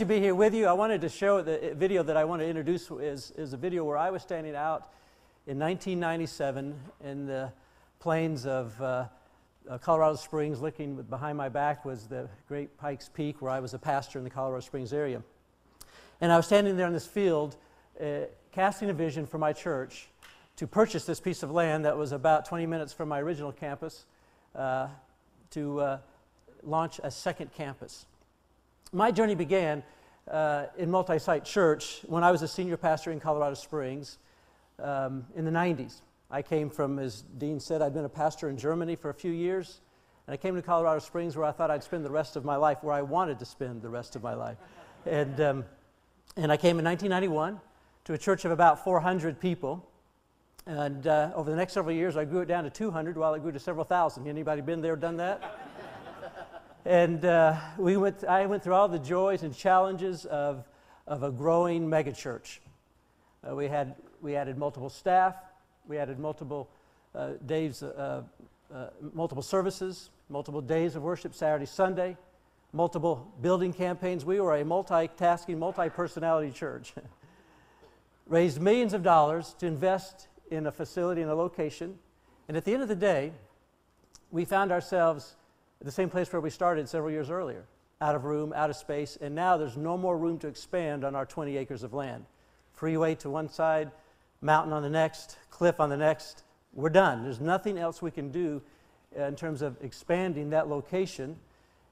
to be here with you. I wanted to show the video that I want to introduce is, is a video where I was standing out in 1997 in the plains of uh, uh, Colorado Springs. Looking behind my back was the Great Pikes Peak, where I was a pastor in the Colorado Springs area. And I was standing there in this field, uh, casting a vision for my church to purchase this piece of land that was about 20 minutes from my original campus uh, to uh, launch a second campus. My journey began uh, in multi site church when I was a senior pastor in Colorado Springs um, in the 90s. I came from, as Dean said, I'd been a pastor in Germany for a few years, and I came to Colorado Springs where I thought I'd spend the rest of my life, where I wanted to spend the rest of my life. And, um, and I came in 1991 to a church of about 400 people. And uh, over the next several years, I grew it down to 200 while it grew to several thousand. Anybody been there, done that? And uh, we went, I went through all the joys and challenges of, of a growing megachurch. Uh, we, had, we added multiple staff, we added multiple uh, days, uh, uh, multiple services, multiple days of worship, Saturday, Sunday, multiple building campaigns. We were a multitasking, multi personality church. Raised millions of dollars to invest in a facility and a location. And at the end of the day, we found ourselves the same place where we started several years earlier out of room, out of space, and now there's no more room to expand on our 20 acres of land. Freeway to one side, mountain on the next, cliff on the next. We're done. There's nothing else we can do in terms of expanding that location.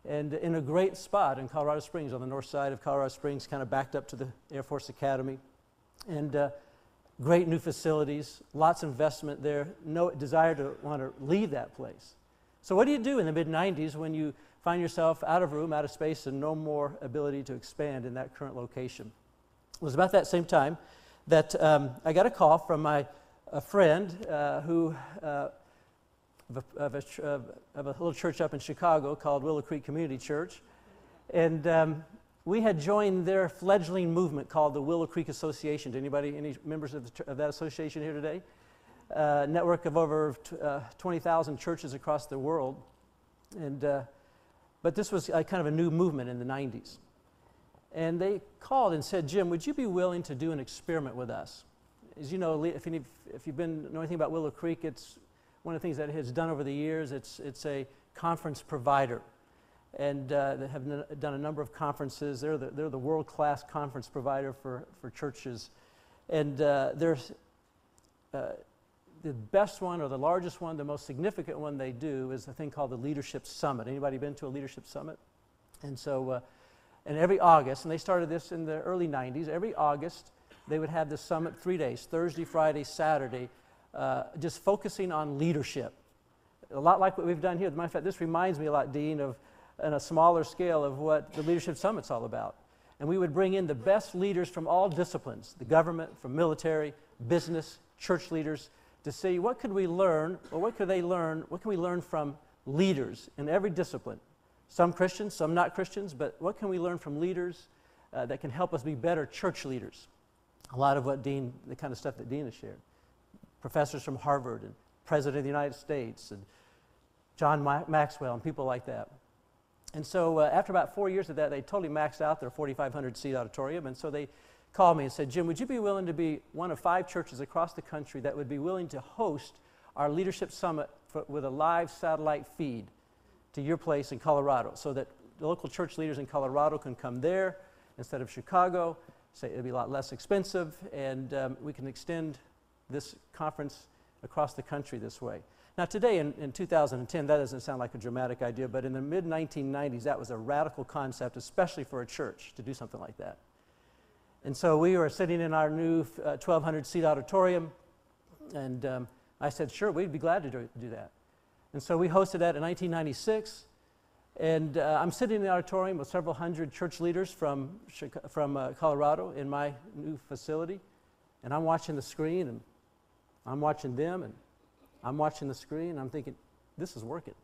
And in a great spot in Colorado Springs, on the north side of Colorado Springs, kind of backed up to the Air Force Academy. And uh, great new facilities, lots of investment there, no desire to want to leave that place. So, what do you do in the mid 90s when you find yourself out of room, out of space, and no more ability to expand in that current location? It was about that same time that um, I got a call from my a friend uh, who uh, of, a, of, a, of, a, little church up in Chicago called Willow Creek Community Church, and um, we had joined their fledgling movement called the Willow Creek Association. Anybody, any members of, the, of that association here today? Uh, network of over uh, 20,000 churches across the world. And, uh, but this was kind of a new movement in the 90s. And they called and said, Jim, would you be willing to do an experiment with us? As you know, if, you, if you've been know anything about Willow Creek, it's one of the things that it has done over the years. It's, it's a conference provider and uh, they have done a number of conferences. They're the, they're the world class conference provider for, for churches. And uh, there's uh, the best one or the largest one, the most significant one they do is a thing called the Leadership Summit. Anybody been to a Leadership Summit? And so, uh, and every August, and they started this in the early 90s, every August they would have this summit three days Thursday, Friday, Saturday, uh, just focusing on leadership. A lot like what we've done here. As a matter of fact, this reminds me a lot, Dean, of on a smaller scale of what the Leadership Summit's all about. And we would bring in the best leaders from all disciplines the government, from military, business, church leaders to see what could we learn, or what could they learn, what can we learn from leaders in every discipline. Some Christians, some not Christians, but what can we learn from leaders uh, that can help us be better church leaders? A lot of what Dean, the kind of stuff that Dean has shared. Professors from Harvard and President of the United States and John Ma- Maxwell and people like that. And so uh, after about four years of that, they totally maxed out their 4,500 seat auditorium. And so they called me and said, Jim, would you be willing to be one of five churches across the country that would be willing to host our leadership summit for, with a live satellite feed to your place in Colorado so that the local church leaders in Colorado can come there instead of Chicago? Say it'd be a lot less expensive, and um, we can extend this conference across the country this way. Now, today in, in 2010, that doesn't sound like a dramatic idea, but in the mid 1990s, that was a radical concept, especially for a church to do something like that. And so we were sitting in our new uh, 1,200 seat auditorium, and um, I said, sure, we'd be glad to do, do, that. And so we hosted that in 1996. And uh, I'm sitting in the auditorium with several hundred church leaders from, from uh, Colorado in my new facility. And I'm watching the screen, and I'm watching them, and I'm watching the screen, and I'm thinking, this is working.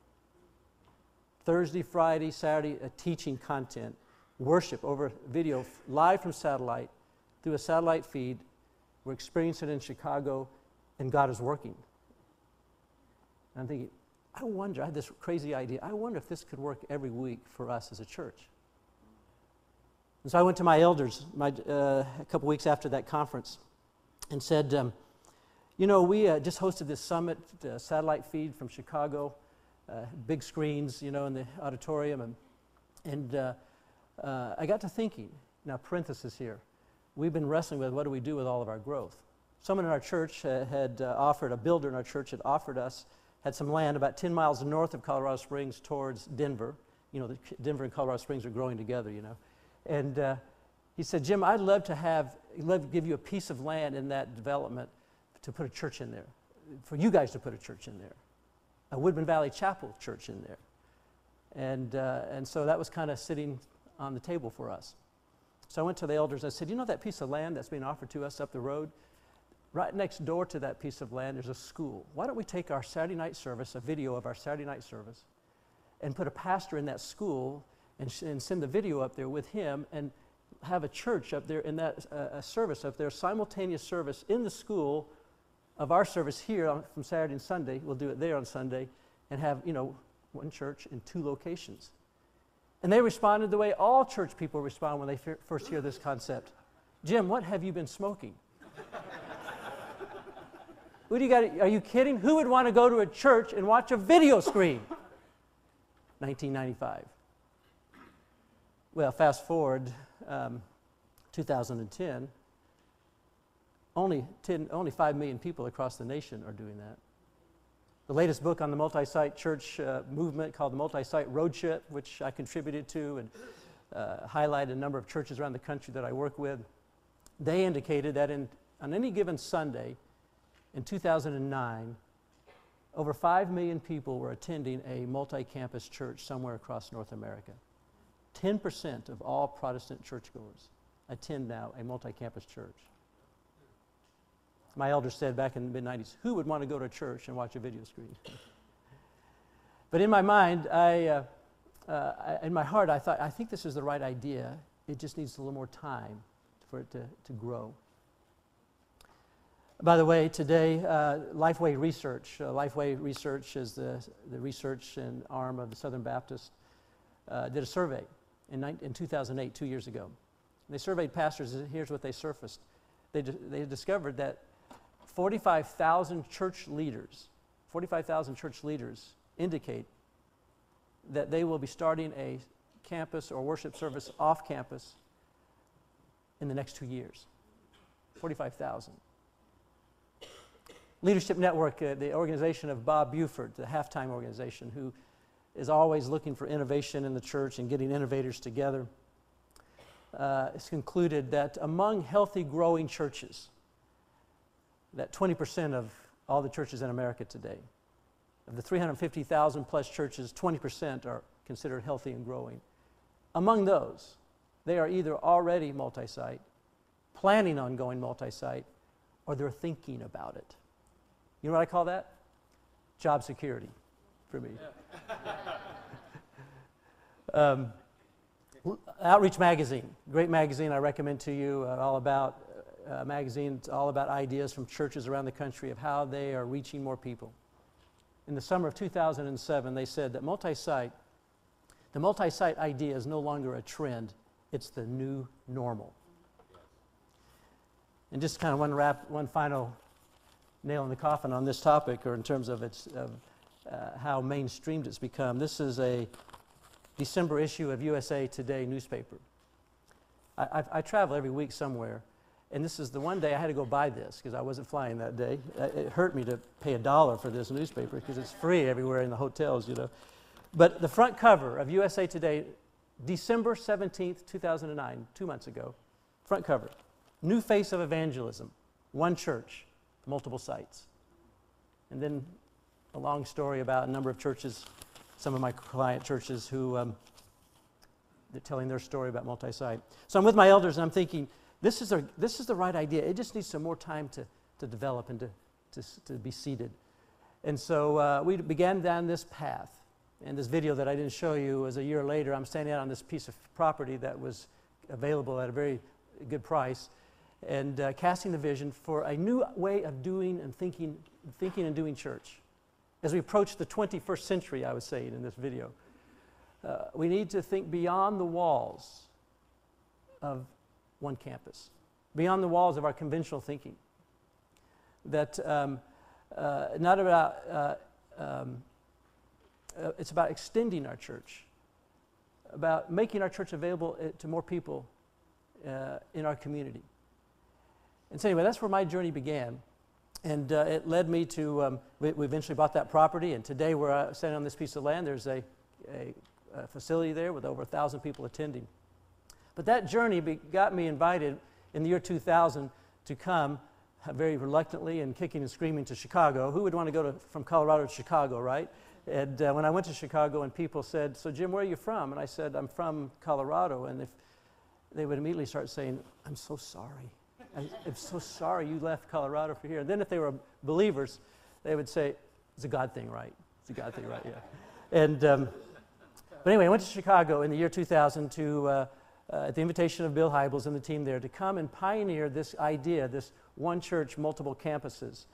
Thursday, Friday, Saturday, teaching content, worship over video, live from satellite, through a satellite feed. We're experiencing it in Chicago, and God is working. And I'm thinking, I wonder, I had this crazy idea. I wonder if this could work every week for us as a church. And so I went to my elders my, uh, a couple weeks after that conference and said, um, You know, we uh, just hosted this summit, uh, satellite feed from Chicago, uh, big screens, you know, in the auditorium. And, and uh, uh, I got to thinking, now, parenthesis here, we've been wrestling with what do we do with all of our growth? Someone in our church had offered, a builder in our church had offered us, had some land about 10 miles north of Colorado Springs towards Denver. You know, Denver and Colorado Springs are growing together, you know. And uh, he said, Jim, I'd love to have, love to give you a piece of land in that development to put a church in there, for you guys to put a church in there, a Woodman Valley Chapel church in there. And, uh, and so that was kind of sitting on the table for us. So I went to the elders. I said, You know that piece of land that's being offered to us up the road? Right next door to that piece of land, there's a school. Why don't we take our Saturday night service, a video of our Saturday night service, and put a pastor in that school and, sh- and send the video up there with him and have a church up there in that uh, a service up there, simultaneous service in the school of our service here on, from Saturday and Sunday. We'll do it there on Sunday and have, you know, one church in two locations. And they responded the way all church people respond when they f- first hear this concept. Jim, what have you been smoking? what do you got? Are you kidding? Who would want to go to a church and watch a video screen? 1995. Well, fast forward um, 2010, only, 10, only 5 million people across the nation are doing that. The latest book on the multi site church uh, movement called the Multi Site Roadtrip, which I contributed to and uh, highlighted a number of churches around the country that I work with, they indicated that in, on any given Sunday in 2009, over 5 million people were attending a multi campus church somewhere across North America. 10% of all Protestant churchgoers attend now a multi campus church. My elder said back in the mid 90s, who would want to go to church and watch a video screen? but in my mind, I, uh, uh, in my heart, I thought, I think this is the right idea. It just needs a little more time for it to, to grow. By the way, today, uh, Lifeway Research, uh, Lifeway Research is the, the research and arm of the Southern Baptist, uh, did a survey in, in 2008, two years ago. They surveyed pastors, and here's what they surfaced. They, they discovered that 45,000 church leaders, 45,000 church leaders indicate that they will be starting a campus or worship service off campus in the next two years. 45,000. Leadership Network, uh, the organization of Bob Buford, the halftime organization, who is always looking for innovation in the church and getting innovators together. Uh, it's concluded that among healthy growing churches, that 20% of all the churches in America today, of the 350,000 plus churches, 20% are considered healthy and growing. Among those, they are either already multi site, planning on going multi site, or they're thinking about it. You know what I call that? Job security for me. um, Outreach Magazine, great magazine I recommend to you, uh, all about uh, magazine, it's all about ideas from churches around the country of how they are reaching more people. In the summer of 2007, they said that multi-site, the multi-site idea is no longer a trend, it's the new normal. And just kind of one wrap, one final nail in the coffin on this topic, or in terms of its of, uh, how mainstreamed it's become. This is a December issue of USA Today newspaper. I, I, I travel every week somewhere, and this is the one day I had to go buy this because I wasn't flying that day. Uh, it hurt me to pay a dollar for this newspaper because it's free everywhere in the hotels, you know. But the front cover of USA Today, December 17th, 2009, two months ago, front cover, new face of evangelism, one church, multiple sites. And then a long story about a number of churches, some of my client churches who um, they're telling their story about multi-site. So I'm with my elders and I'm thinking, this is, a, this is the right idea. It just needs some more time to, to develop and to, to, to be seeded. And so uh, we began down this path. And this video that I didn't show you was a year later. I'm standing out on this piece of property that was available at a very good price and uh, casting the vision for a new way of doing and thinking, thinking and doing church. As we approach the 21st century, I was saying in this video, uh, we need to think beyond the walls of one campus, beyond the walls of our conventional thinking. That um, uh, not about, uh, um, uh, it's about extending our church, about making our church available uh, to more people uh, in our community. And so, anyway, that's where my journey began. And uh, it led me to, um, we, we, eventually bought that property, and today we're standing on this piece of land. There's a, a, a facility there with over a 1,000 people attending. But that journey be, got me invited in the year 2000 to come uh, very reluctantly and kicking and screaming to Chicago. Who would want to go to, from Colorado to Chicago, right? And uh, when I went to Chicago and people said, So, Jim, where are you from? And I said, I'm from Colorado. And if, they would immediately start saying, I'm so sorry. I, am so sorry you left Colorado for here. And then if they were believers, they would say, it's a God thing, right? It's a God thing, right? Yeah. And, um, but anyway, I went to Chicago in the year 2000 to, uh, uh, at the invitation of Bill Hybels and the team there, to come and pioneer this idea, this one church, multiple campuses.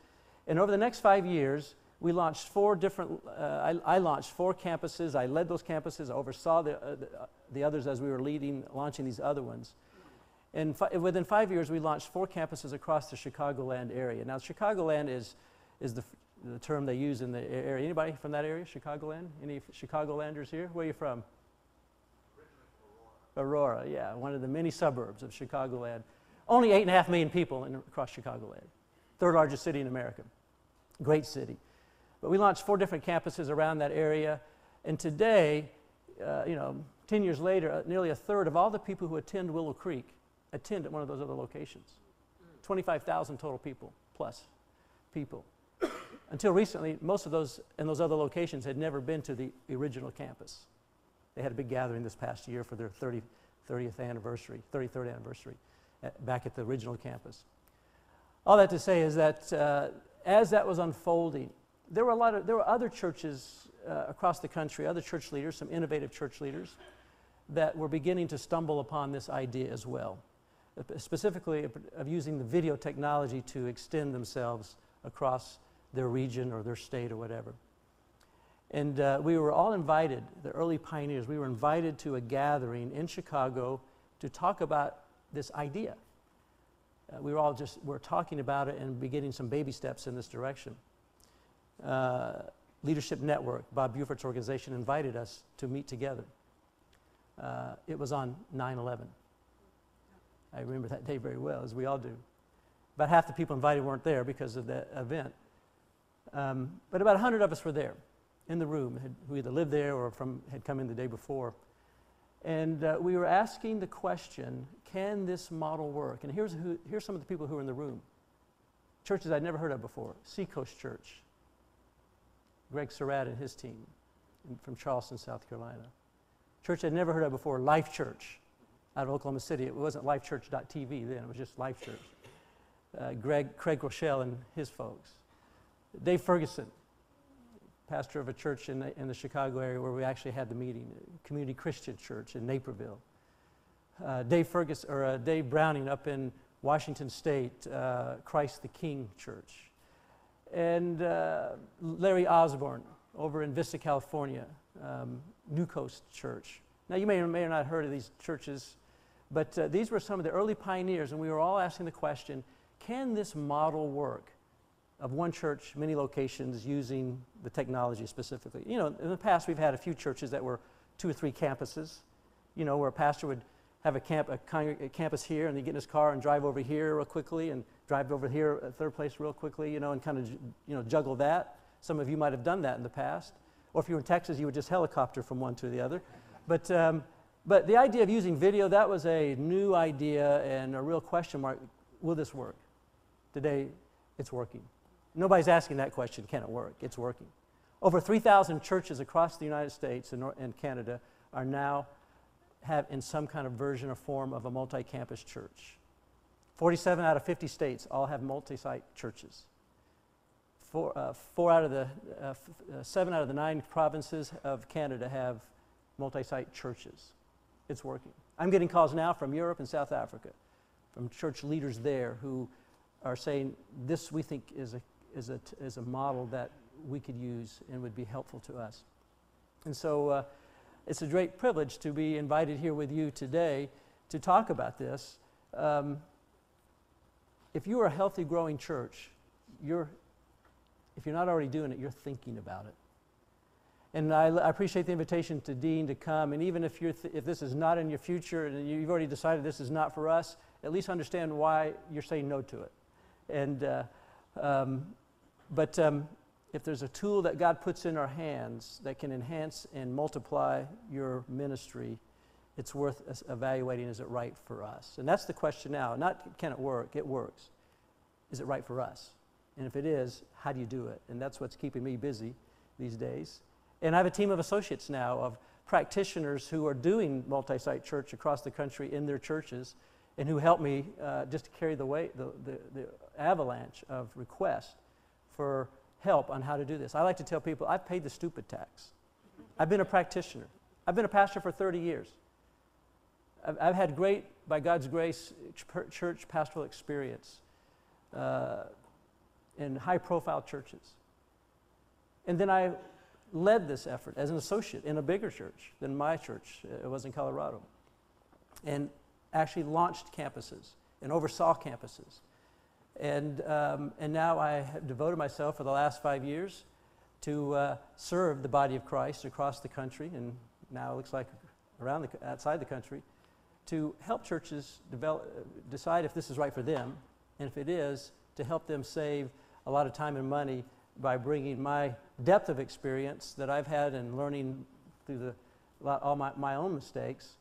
And over the next five years, we launched four different, uh, I, I, launched four campuses. I led those campuses, I oversaw the, uh, the, uh, the, others as we were leading, launching these other ones. And fi- within five years, we launched four campuses across the Chicagoland area. Now, Chicagoland is, is the, the term they use in the area. Anybody from that area, Chicagoland? Any Chicagolanders here? Where are you from? Aurora. Yeah, one of the many suburbs of Chicagoland. Only eight and a half million people in, across Chicagoland. Third largest city in America. Great city. But we launched four different campuses around that area. And today, uh, you know, 10 years later, uh, nearly a third of all the people who attend Willow Creek attend at one of those other locations. 25,000 total people, plus people. Until recently, most of those in those other locations had never been to the original campus. They had a big gathering this past year for their 30, 30th anniversary, 33rd anniversary, at, back at the original campus. All that to say is that uh, as that was unfolding, there were a lot of there were other churches uh, across the country, other church leaders, some innovative church leaders, that were beginning to stumble upon this idea as well, uh, specifically of using the video technology to extend themselves across their region or their state or whatever. And uh, we were all invited, the early pioneers, we were invited to a gathering in Chicago to talk about this idea. Uh, we were all just, we're talking about it and beginning some baby steps in this direction. Uh, Leadership Network, Bob Buford's organization, invited us to meet together. Uh, it was on 9 11. I remember that day very well, as we all do. About half the people invited weren't there because of that event. Um, but about 100 of us were there in the room who either lived there or from, had come in the day before. And uh, we were asking the question can this model work? And here's, who, here's some of the people who were in the room churches I'd never heard of before Seacoast Church, Greg Surratt and his team from Charleston, South Carolina. Church I'd never heard of before, Life Church out of Oklahoma City. It wasn't lifechurch.tv then, it was just Life Church. Uh, Greg, Craig Groeschel and his folks. Dave Ferguson, pastor of a church in the, in the Chicago area where we actually had the meeting, Community Christian Church in Naperville. Uh, Dave Ferguson, or uh, Dave Browning up in Washington State, uh, Christ the King Church and uh, Larry Osborne over in Vista, California, um, North Coast Church. Now, you may or may not have heard of these churches, but uh, these were some of the early pioneers, and we were all asking the question can this model work of one church, many locations, using the technology specifically? You know, in the past, we've had a few churches that were two or three campuses, you know, where a pastor would have a, camp, a, a campus here and he'd get in his car and drive over here real quickly and drive over here, a third place real quickly, you know, and kind of, you know, juggle that. Some of you might have done that in the past. Or if you were in Texas, you would just helicopter from one to the other. But, um, but the idea of using video, that was a new idea and a real question mark. Will this work? Today, it's working. Nobody's asking that question, can it work? It's working. Over 3,000 churches across the United States and, and Canada are now have in some kind of version or form of a multi-campus church. 47 out of 50 states all have multi-site churches. Four, uh, four out of the, uh, uh, seven out of the nine provinces of Canada have multi-site churches. It's working. I'm getting calls now from Europe and South Africa, from church leaders there who are saying this we think is a, is is a model that we could use and would be helpful to us. And so uh, it's a great privilege to be invited here with you today to talk about this. Um, if you are a healthy, growing church, you're, if you're not already doing it, you're thinking about it. And I, I appreciate the invitation to Dean to come. And even if, you're th- if this is not in your future and you've already decided this is not for us, at least understand why you're saying no to it. And, uh, um, but um, if there's a tool that God puts in our hands that can enhance and multiply your ministry, it's worth evaluating is it right for us? And that's the question now. Not can it work, it works. Is it right for us? And if it is, how do you do it? And that's what's keeping me busy these days. And I have a team of associates now of practitioners who are doing multi site church across the country in their churches and who help me uh, just to carry the weight, the, the, the avalanche of requests for help on how to do this. I like to tell people I've paid the stupid tax. I've been a practitioner, I've been a pastor for 30 years. I've, I've had great, by God's grace, church pastoral experience uh, in high profile churches. And then I led this effort as an associate in a bigger church than my church uh, it was in Colorado. And actually launched campuses and oversaw campuses. And, um, and now I have devoted myself for the last five years to uh, serve the body of Christ across the country, and now it looks like around the, outside the country, to help churches develop, decide if this is right for them, and if it is, to help them save a lot of time and money by bringing my depth of experience that I've had in learning through the, all my, my own mistakes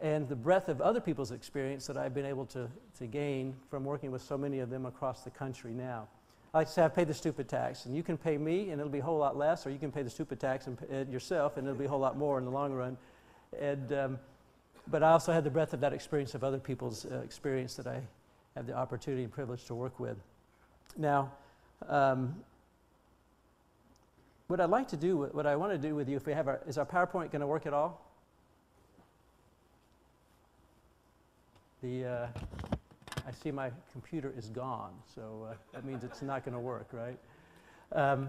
and the breadth of other people's experience that I've been able to, to gain from working with so many of them across the country now. I like to say I've paid the stupid tax, and you can pay me and it'll be a whole lot less, or you can pay the stupid tax and, and yourself and it'll be a whole lot more in the long run. And, um, but I also had the breadth of that experience of other people's uh, experience that I have the opportunity and privilege to work with. Now, um, what I'd like to do, what I want to do with you, if we have our, is our PowerPoint going to work at all? The, uh, I see my computer is gone, so uh, that means it's not going to work, right? Um,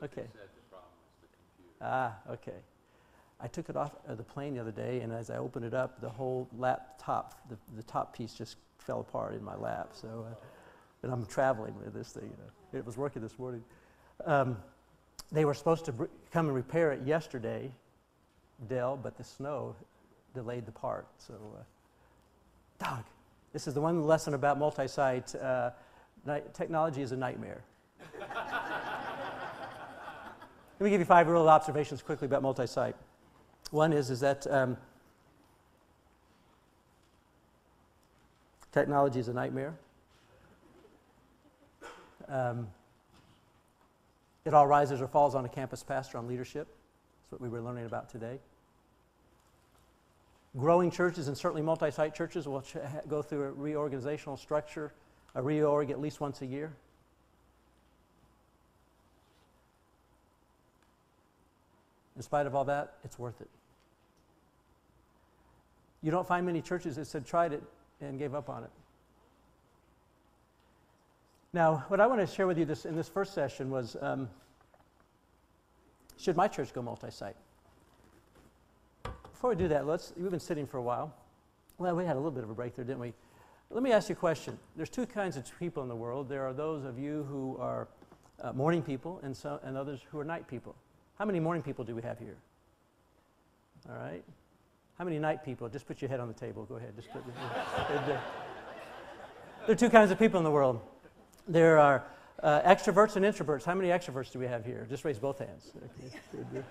yeah, okay. Ah, okay. I took it off of the plane the other day, and as I opened it up, the whole laptop, the, the top piece just fell apart in my lap. So, uh, and I'm traveling with this thing. You know. It was working this morning. Um, they were supposed to br- come and repair it yesterday, Dell, but the snow delayed the part. So, uh, This is the one lesson about multi site. Uh, technology is a nightmare. Let me give you five real observations quickly about multi site. One is, is that um, technology is a nightmare. Um, it all rises or falls on a campus pastor on leadership. That's what we were learning about today. Growing churches and certainly multi site churches will ch- go through a reorganizational structure, a reorg at least once a year. In spite of all that, it's worth it. You don't find many churches that said tried it and gave up on it. Now, what I want to share with you this, in this first session was um, should my church go multi site? Before we do that, let's, we've been sitting for a while. Well, we had a little bit of a break there, didn't we? Let me ask you a question. There's two kinds of people in the world. There are those of you who are uh, morning people and, so, and others who are night people. How many morning people do we have here? All right. How many night people? Just put your head on the table. Go ahead. Just put there are two kinds of people in the world. There are uh, extroverts and introverts. How many extroverts do we have here? Just raise both hands. Okay.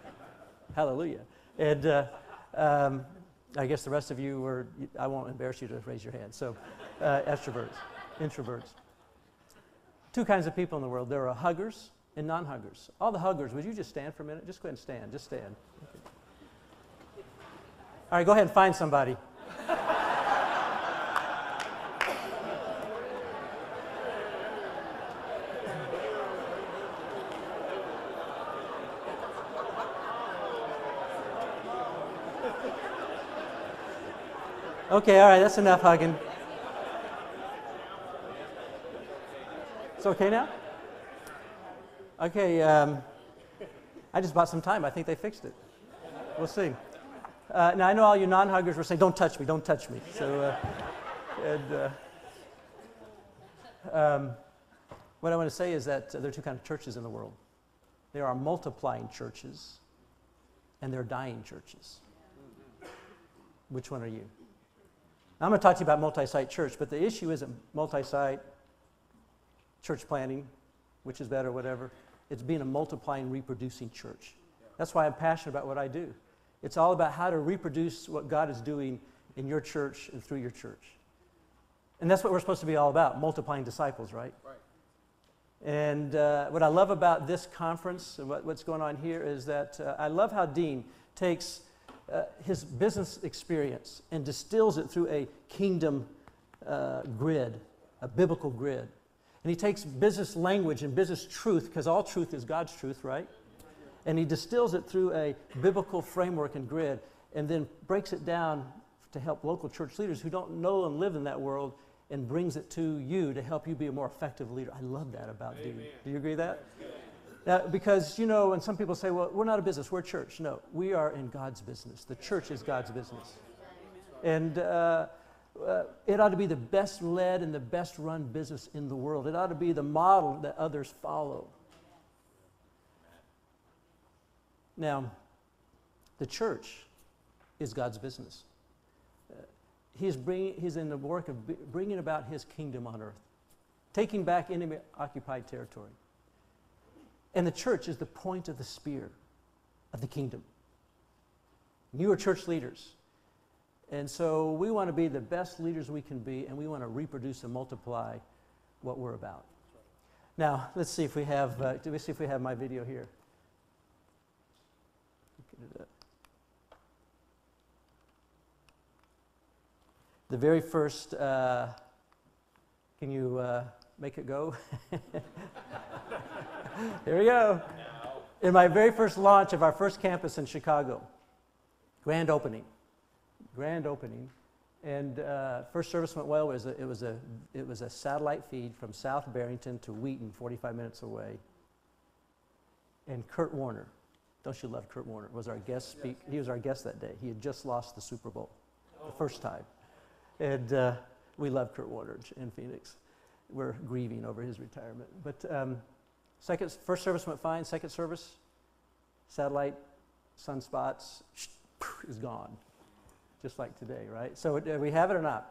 Hallelujah. And uh, um, I guess the rest of you were, I won't embarrass you to raise your hand. So, uh, extroverts, introverts. Two kinds of people in the world there are huggers and non huggers. All the huggers, would you just stand for a minute? Just go ahead and stand. Just stand. All right, go ahead and find somebody. Okay, all right, that's enough hugging. It's okay now? Okay, um, I just bought some time. I think they fixed it. We'll see. Uh, now, I know all you non huggers were saying, don't touch me, don't touch me. So, uh, and, uh, um, what I want to say is that there are two kinds of churches in the world there are multiplying churches, and there are dying churches. Which one are you? Now, I'm going to talk to you about multi site church, but the issue isn't multi site church planning, which is better, whatever. It's being a multiplying, reproducing church. That's why I'm passionate about what I do. It's all about how to reproduce what God is doing in your church and through your church. And that's what we're supposed to be all about multiplying disciples, right? Right. And uh, what I love about this conference and what, what's going on here is that uh, I love how Dean takes uh, his business experience and distills it through a kingdom uh, grid, a biblical grid. And he takes business language and business truth, because all truth is God's truth, right? And he distills it through a biblical framework and grid, and then breaks it down to help local church leaders who don't know and live in that world and brings it to you to help you be a more effective leader. I love that about Amen. Dean. Do you agree with that? Now, because, you know, and some people say, well, we're not a business, we're a church. No, we are in God's business. The church is God's business. And uh, uh, it ought to be the best led and the best run business in the world. It ought to be the model that others follow. Now, the church is God's business. Uh, he's, bringing, he's in the work of bringing about his kingdom on earth, taking back enemy occupied territory. And the church is the point of the spear of the kingdom. You are church leaders. And so we want to be the best leaders we can be, and we want to reproduce and multiply what we're about. Now, let's see if we have, uh, do we see if we have my video here? The very first, uh, can you uh, make it go? Here we go. In my very first launch of our first campus in Chicago, grand opening grand opening. And uh, first service went well. It was, a, it, was a, it was a satellite feed from South Barrington to Wheaton, 45 minutes away. And Kurt Warner, don't you love Kurt Warner, was our guest speak. He was our guest that day. He had just lost the Super Bowl, the first time. And uh, we love Kurt Warner in Phoenix. We're grieving over his retirement. But um, second, first service went fine. Second service, satellite, sunspots, is gone just like today, right? So do we have it or not?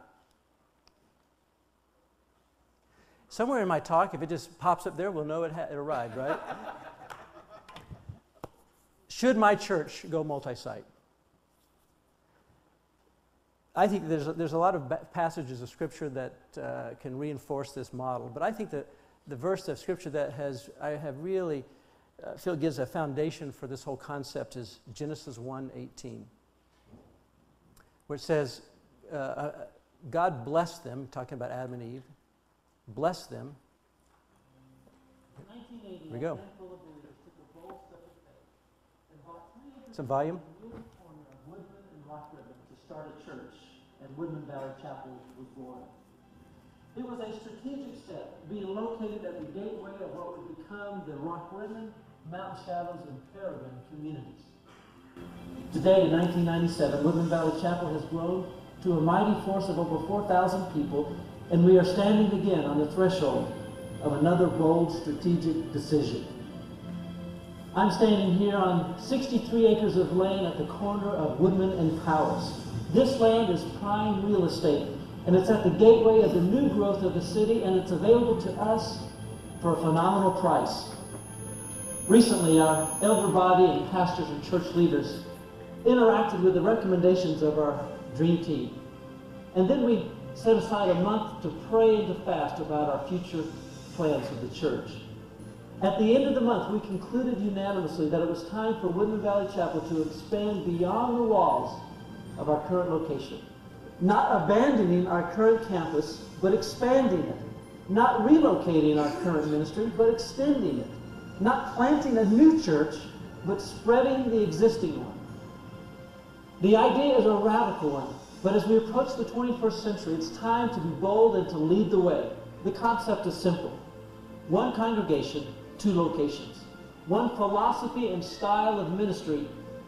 Somewhere in my talk, if it just pops up there, we'll know it, it arrived, right? Should my church go multi site? I think there's a, there's a lot of passages of Scripture that uh, can reinforce this model, but I think that the verse of Scripture that has I have really uh, feel gives a foundation for this whole concept is Genesis 1:18 where it says, uh, uh, God blessed them, talking about Adam and Eve, blessed them. Here we go. Some volume. To start a church, and Woodman Valley Chapel was born. It was a strategic step, being located at the gateway of what would become the Rockrimmon, Mountain Shadows, and Peregrine communities. Today, in 1997, Woodman Valley Chapel has grown to a mighty force of over 4,000 people, and we are standing again on the threshold of another bold strategic decision. I'm standing here on 63 acres of land at the corner of Woodman and Powers. This land is prime real estate, and it's at the gateway of the new growth of the city, and it's available to us for a phenomenal price. Recently, our elder body and pastors and church leaders interacted with the recommendations of our dream team. And then we set aside a month to pray and to fast about our future plans of the church. At the end of the month, we concluded unanimously that it was time for Woodman Valley Chapel to expand beyond the walls of our current location. Not abandoning our current campus, but expanding it. Not relocating our current ministry, but extending it not planting a new church, but spreading the existing one. The idea is a radical one, but as we approach the 21st century, it's time to be bold and to lead the way. The concept is simple one congregation, two locations. One philosophy and style of ministry,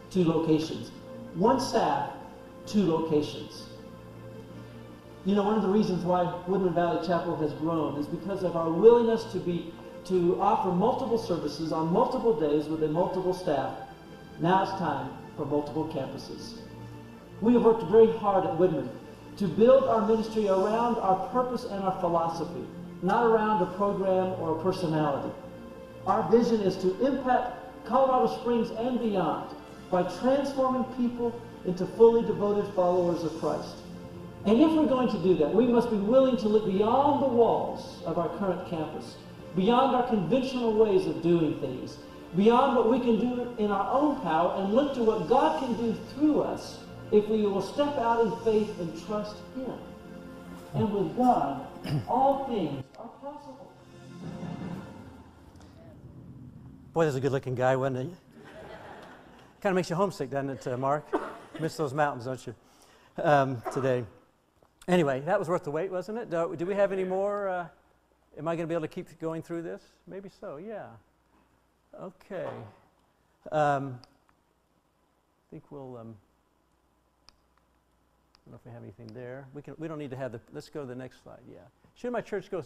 two locations. one staff, two locations. You know, one of the reasons why Woodman Valley Chapel has grown is because of our willingness to be to offer multiple services on multiple days with a multiple staff. Now it's time for multiple campuses. We have worked very hard at Woodman to build our ministry around our purpose and our philosophy, not around a program or a personality. Our vision is to impact Colorado Springs and beyond by transforming people into fully devoted followers of Christ. And if we're going to do that, we must be willing to look beyond the walls of our current campus, beyond our conventional ways of doing things, beyond what we can do in our own power, and look to what God can do through us if we will step out in faith and trust Him. And with God, all things are possible. Boy, there's a good looking guy, wasn't he? kind of makes you homesick, doesn't it, uh, Mark? Miss those mountains, don't you, um, today? Anyway, that was worth the wait, wasn't it? Do, do we have any more? Uh, am I going to be able to keep going through this? Maybe so, yeah. Okay. Um, I think we'll. Um, I don't know if we have anything there. We, can, we don't need to have the. Let's go to the next slide, yeah. Should my church go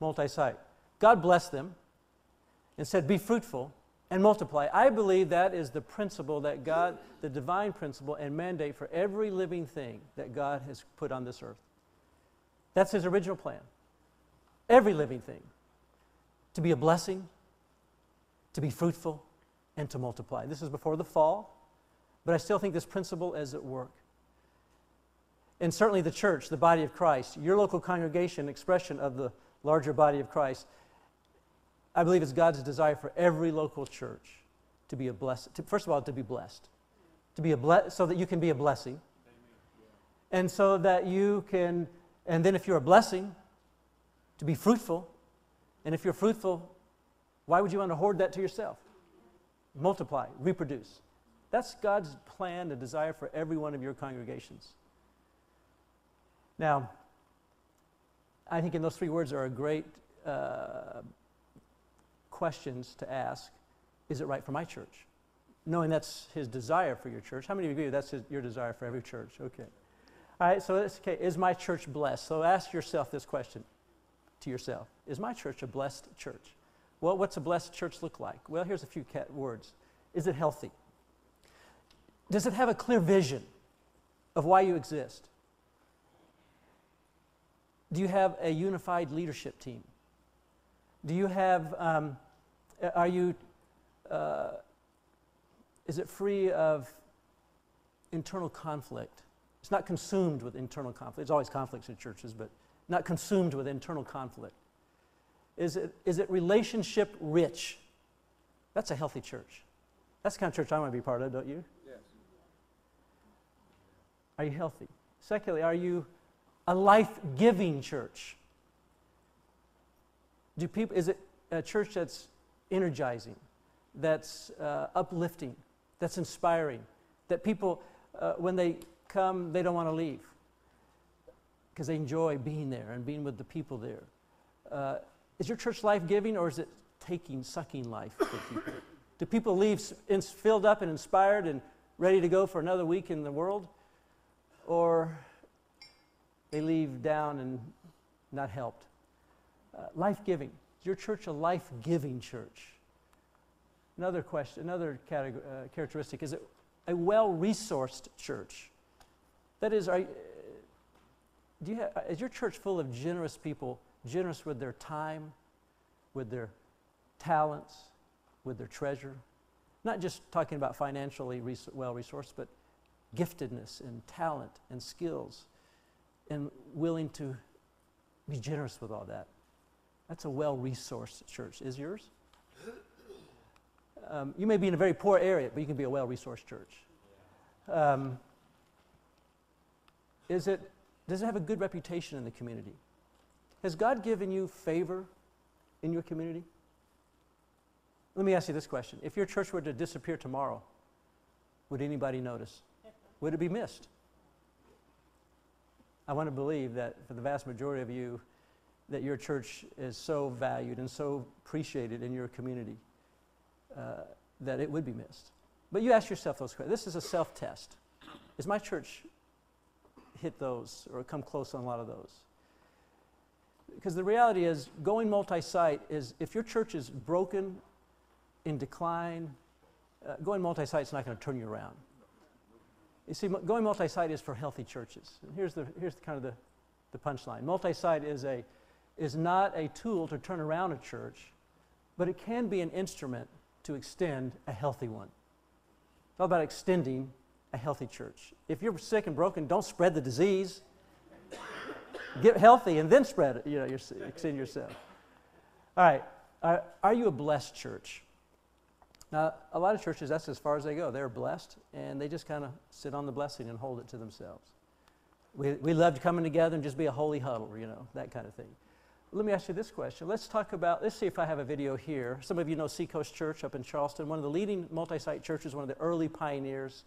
multi site? God blessed them and said, Be fruitful and multiply. I believe that is the principle that God, the divine principle and mandate for every living thing that God has put on this earth. That's His original plan. Every living thing. To be a blessing, to be fruitful, and to multiply. This is before the fall, but I still think this principle is at work. And certainly the church, the body of Christ, your local congregation, expression of the larger body of Christ, I believe it's God's desire for every local church to be a blessed. First of all, to be blessed, to be a ble- so that you can be a blessing, and so that you can. And then, if you're a blessing, to be fruitful, and if you're fruitful, why would you want to hoard that to yourself? Multiply, reproduce. That's God's plan, and desire for every one of your congregations. Now, I think in those three words are a great. Uh, questions to ask is it right for my church? Knowing that's his desire for your church. How many of you agree that's his, your desire for every church? Okay. All right, so it's okay. Is my church blessed? So ask yourself this question to yourself Is my church a blessed church? Well, what's a blessed church look like? Well, here's a few words. Is it healthy? Does it have a clear vision of why you exist? Do you have a unified leadership team? Do you have um, are you, uh, is it free of internal conflict? It's not consumed with internal conflict. There's always conflicts in churches, but not consumed with internal conflict. Is it, is it relationship rich? That's a healthy church. That's the kind of church I want to be part of, don't you? Yes. Are you healthy? Secondly, are you a life giving church? Do people, is it a church that's energizing, that's uh, uplifting, that's inspiring, that people, uh, when they come, they don't want to leave because they enjoy being there and being with the people there. Uh, is your church life giving or is it taking, sucking life for people? Do people leave filled up and inspired and ready to go for another week in the world? Or they leave down and not helped? Uh, life giving. Is your church a life giving church? Another question, another category, uh, characteristic is it a well resourced church? That is, are, do you have, is your church full of generous people, generous with their time, with their talents, with their treasure? Not just talking about financially res- well resourced, but giftedness and talent and skills and willing to be generous with all that. That's a well resourced church. Is yours? Um, you may be in a very poor area, but you can be a well resourced church. Um, is it, does it have a good reputation in the community? Has God given you favor in your community? Let me ask you this question. If your church were to disappear tomorrow, would anybody notice? Would it be missed? I want to believe that for the vast majority of you, that your church is so valued and so appreciated in your community uh, that it would be missed. But you ask yourself those questions. This is a self test. Is my church hit those or come close on a lot of those? Because the reality is, going multi site is if your church is broken, in decline, uh, going multi site is not going to turn you around. You see, going multi site is for healthy churches. And here's, the, here's kind of the, the punchline multi site is, a, is not a tool to turn around a church, but it can be an instrument to extend a healthy one. It's all about extending a healthy church. If you're sick and broken, don't spread the disease. Get healthy and then spread it, you know, extend yourself. All right, are, are you a blessed church? Now, a lot of churches, that's as far as they go. They're blessed, and they just kind of sit on the blessing and hold it to themselves. We, we loved coming together and just be a holy huddle, you know, that kind of thing. Let me ask you this question. Let's talk about, let's see if I have a video here. Some of you know Seacoast Church up in Charleston, one of the leading multi site churches, one of the early pioneers.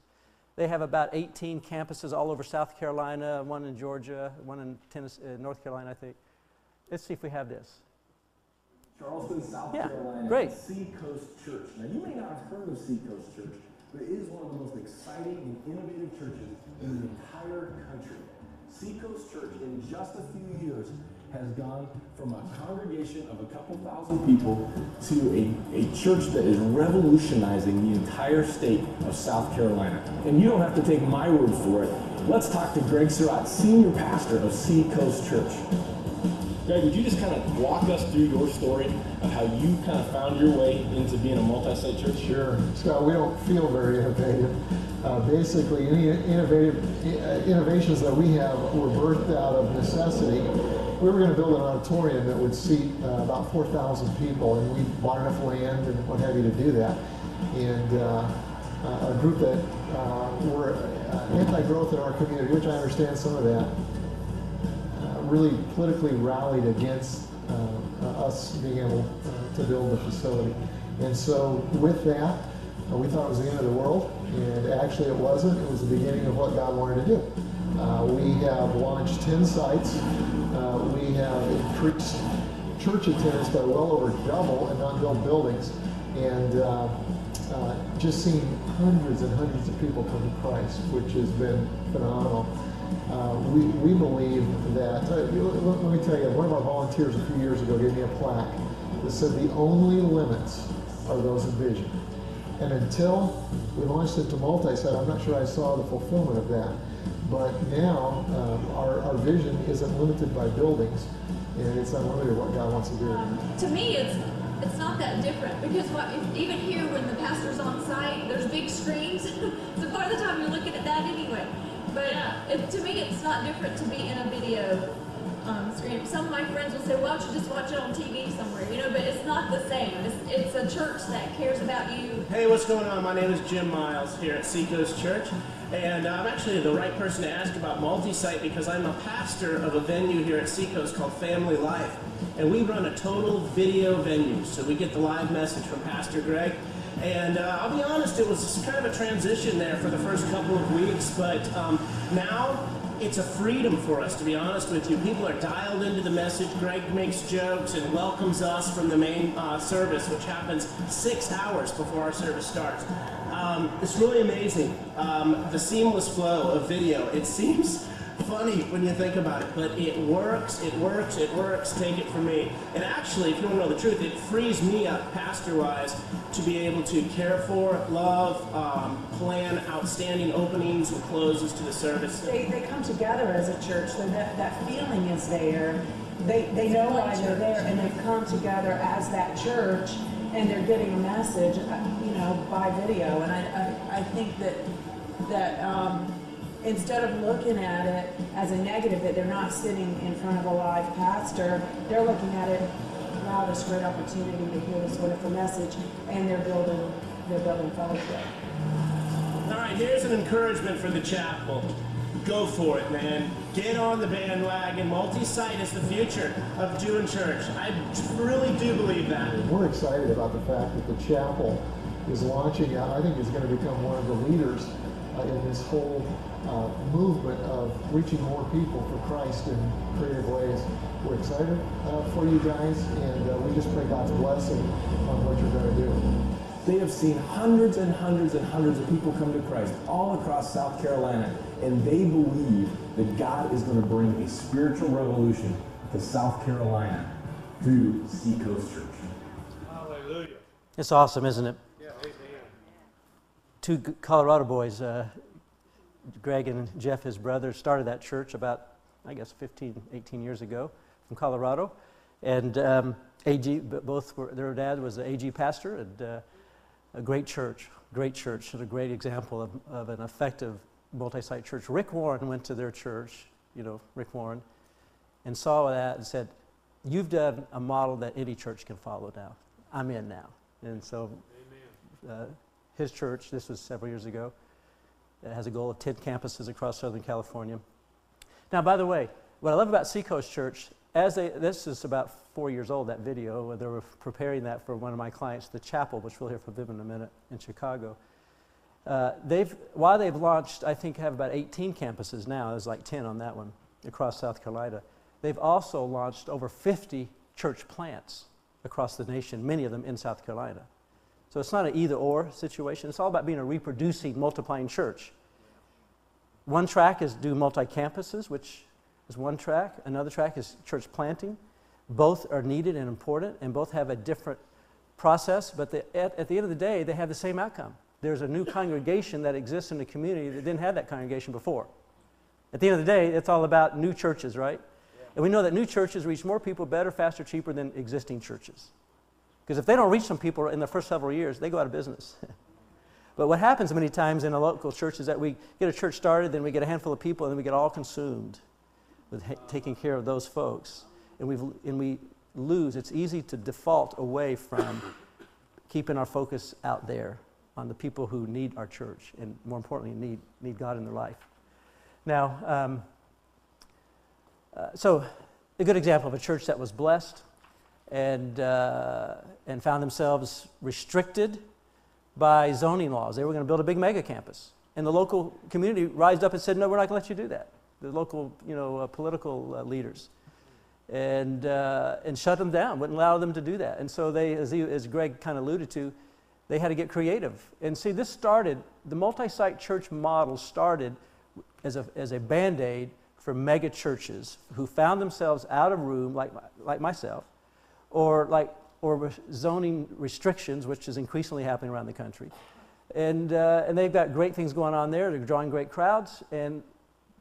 They have about 18 campuses all over South Carolina, one in Georgia, one in Tennessee, uh, North Carolina, I think. Let's see if we have this. Charleston, South Yeah, Carolina, great. Seacoast Church. Now, you may not have heard of Seacoast Church, but it is one of the most exciting and innovative churches in the entire country. Seacoast Church, in just a few years, has gone from a congregation of a couple thousand people to a, a church that is revolutionizing the entire state of South Carolina. And you don't have to take my word for it. Let's talk to Greg Surratt, senior pastor of Seacoast Church. Greg, would you just kind of walk us through your story of how you kind of found your way into being a multi-site church? Sure. Scott, we don't feel very innovative. Uh, basically, any innovative uh, innovations that we have were birthed out of necessity. We were going to build an auditorium that would seat uh, about 4,000 people, and we bought enough land and what have you to do that. And uh, a group that uh, were uh, anti-growth in our community, which I understand some of that, uh, really politically rallied against us being able to build the facility. And so with that, we thought it was the end of the world, and actually it wasn't. It was the beginning of what God wanted to do. Uh, we have launched 10 sites. Uh, we have increased church attendance by well over double in non-built buildings, and uh, uh, just seen hundreds and hundreds of people come to Christ, which has been phenomenal. Uh, we, we believe that, uh, let, let me tell you, one of our volunteers a few years ago gave me a plaque that said the only limits are those in vision. And until we launched it to multi-site, I'm not sure I saw the fulfillment of that. But now, um, our, our vision isn't limited by buildings, and it's unlimited what God wants to do. Um, to me, it's it's not that different because what if, even here when the pastor's on site, there's big screens. so part of the time you're looking at that anyway. But it, to me, it's not different to be in a video um, screen. Some of my friends will say, "Why don't you just watch it on TV somewhere?" You know, but it's not the same. It's, it's a church that cares about you. Hey, what's going on? My name is Jim Miles here at Seacoast Church, and I'm actually the right person to ask about multi-site because I'm a pastor of a venue here at Seacoast called Family Life, and we run a total video venue. So we get the live message from Pastor Greg, and uh, I'll be honest, it was kind of a transition there for the first couple of weeks, but um, now it's a freedom for us, to be honest with you. People are dialed into the message. Greg makes jokes and welcomes us from the main uh, service, which happens six hours before our service starts. Um, it's really amazing. Um, the seamless flow of video. It seems funny when you think about it, but it works, it works, it works. Take it from me. And actually, if you want to know the truth, it frees me up, pastor wise, to be able to care for, love, um, plan outstanding openings and closes to the service. They, they come together as a church, so that, that feeling is there. They, they know why they're there, and they've come together as that church, and they're getting a message, uh, you know, by video. And I, I, I think that, that, um, instead of looking at it as a negative, that they're not sitting in front of a live pastor, they're looking at it, wow, this great opportunity to hear this wonderful message, and they're building, they're building fellowship. All right, here's an encouragement for the chapel. Go for it, man. Get on the bandwagon. Multi-site is the future of doing church. I really do believe that. We're excited about the fact that the chapel is launching out. I think is going to become one of the leaders uh, in this whole uh, movement of reaching more people for Christ in creative ways. We're excited uh, for you guys, and uh, we just pray God's blessing on what you're going to do. They have seen hundreds and hundreds and hundreds of people come to Christ all across South Carolina, and they believe that God is going to bring a spiritual revolution to South Carolina through Seacoast Church. Hallelujah. It's awesome, isn't it? Two Colorado boys, uh, Greg and Jeff, his brother, started that church about, I guess, 15, 18 years ago from Colorado. And um, AG, both were, their dad was the AG pastor, and uh, a great church, great church, and a great example of, of an effective multi site church. Rick Warren went to their church, you know, Rick Warren, and saw that and said, You've done a model that any church can follow now. I'm in now. And so uh, his church, this was several years ago, it has a goal of 10 campuses across Southern California. Now, by the way, what I love about Seacoast Church, as they, this is about four years old, that video, they were preparing that for one of my clients, the chapel, which we'll hear from them in a minute in Chicago. Uh, they've, while they've launched, I think have about 18 campuses now, there's like 10 on that one across South Carolina. They've also launched over 50 church plants across the nation, many of them in South Carolina. So it's not an either or situation. It's all about being a reproducing, multiplying church. One track is do multi campuses, which is one track. Another track is church planting. Both are needed and important, and both have a different process, but the, at, at the end of the day, they have the same outcome. There's a new congregation that exists in the community that didn't have that congregation before. At the end of the day, it's all about new churches, right? And we know that new churches reach more people better, faster, cheaper than existing churches. Because if they don't reach some people in the first several years, they go out of business. but what happens many times in a local church is that we get a church started, then we get a handful of people, and then we get all consumed with taking care of those folks. And, we've, and we lose. It's easy to default away from keeping our focus out there on the people who need our church and, more importantly, need, need God in their life. Now, um, uh, so a good example of a church that was blessed and, uh, and found themselves restricted by zoning laws. They were going to build a big mega campus. And the local community rised up and said, no, we're not going to let you do that. The local, you know, uh, political uh, leaders. And, uh, and shut them down, wouldn't allow them to do that. And so they, as, he, as Greg kind of alluded to, they had to get creative. And see, this started, the multi site church model started as a, as a band aid for mega churches who found themselves out of room, like, like myself, or like or zoning restrictions, which is increasingly happening around the country. And, uh, and they've got great things going on there. They're drawing great crowds, and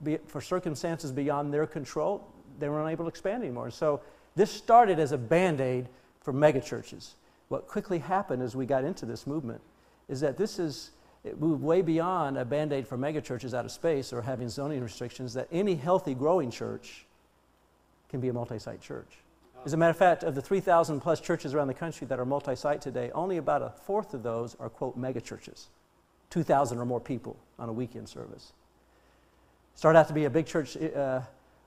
be, for circumstances beyond their control, they were unable to expand anymore. So this started as a band aid for megachurches. What quickly happened as we got into this movement is that this is it moved way beyond a band aid for megachurches out of space or having zoning restrictions, that any healthy growing church can be a multi site church. Oh. As a matter of fact, of the 3,000 plus churches around the country that are multi site today, only about a fourth of those are, quote, megachurches, 2,000 or more people on a weekend service. Started out to be a big church uh,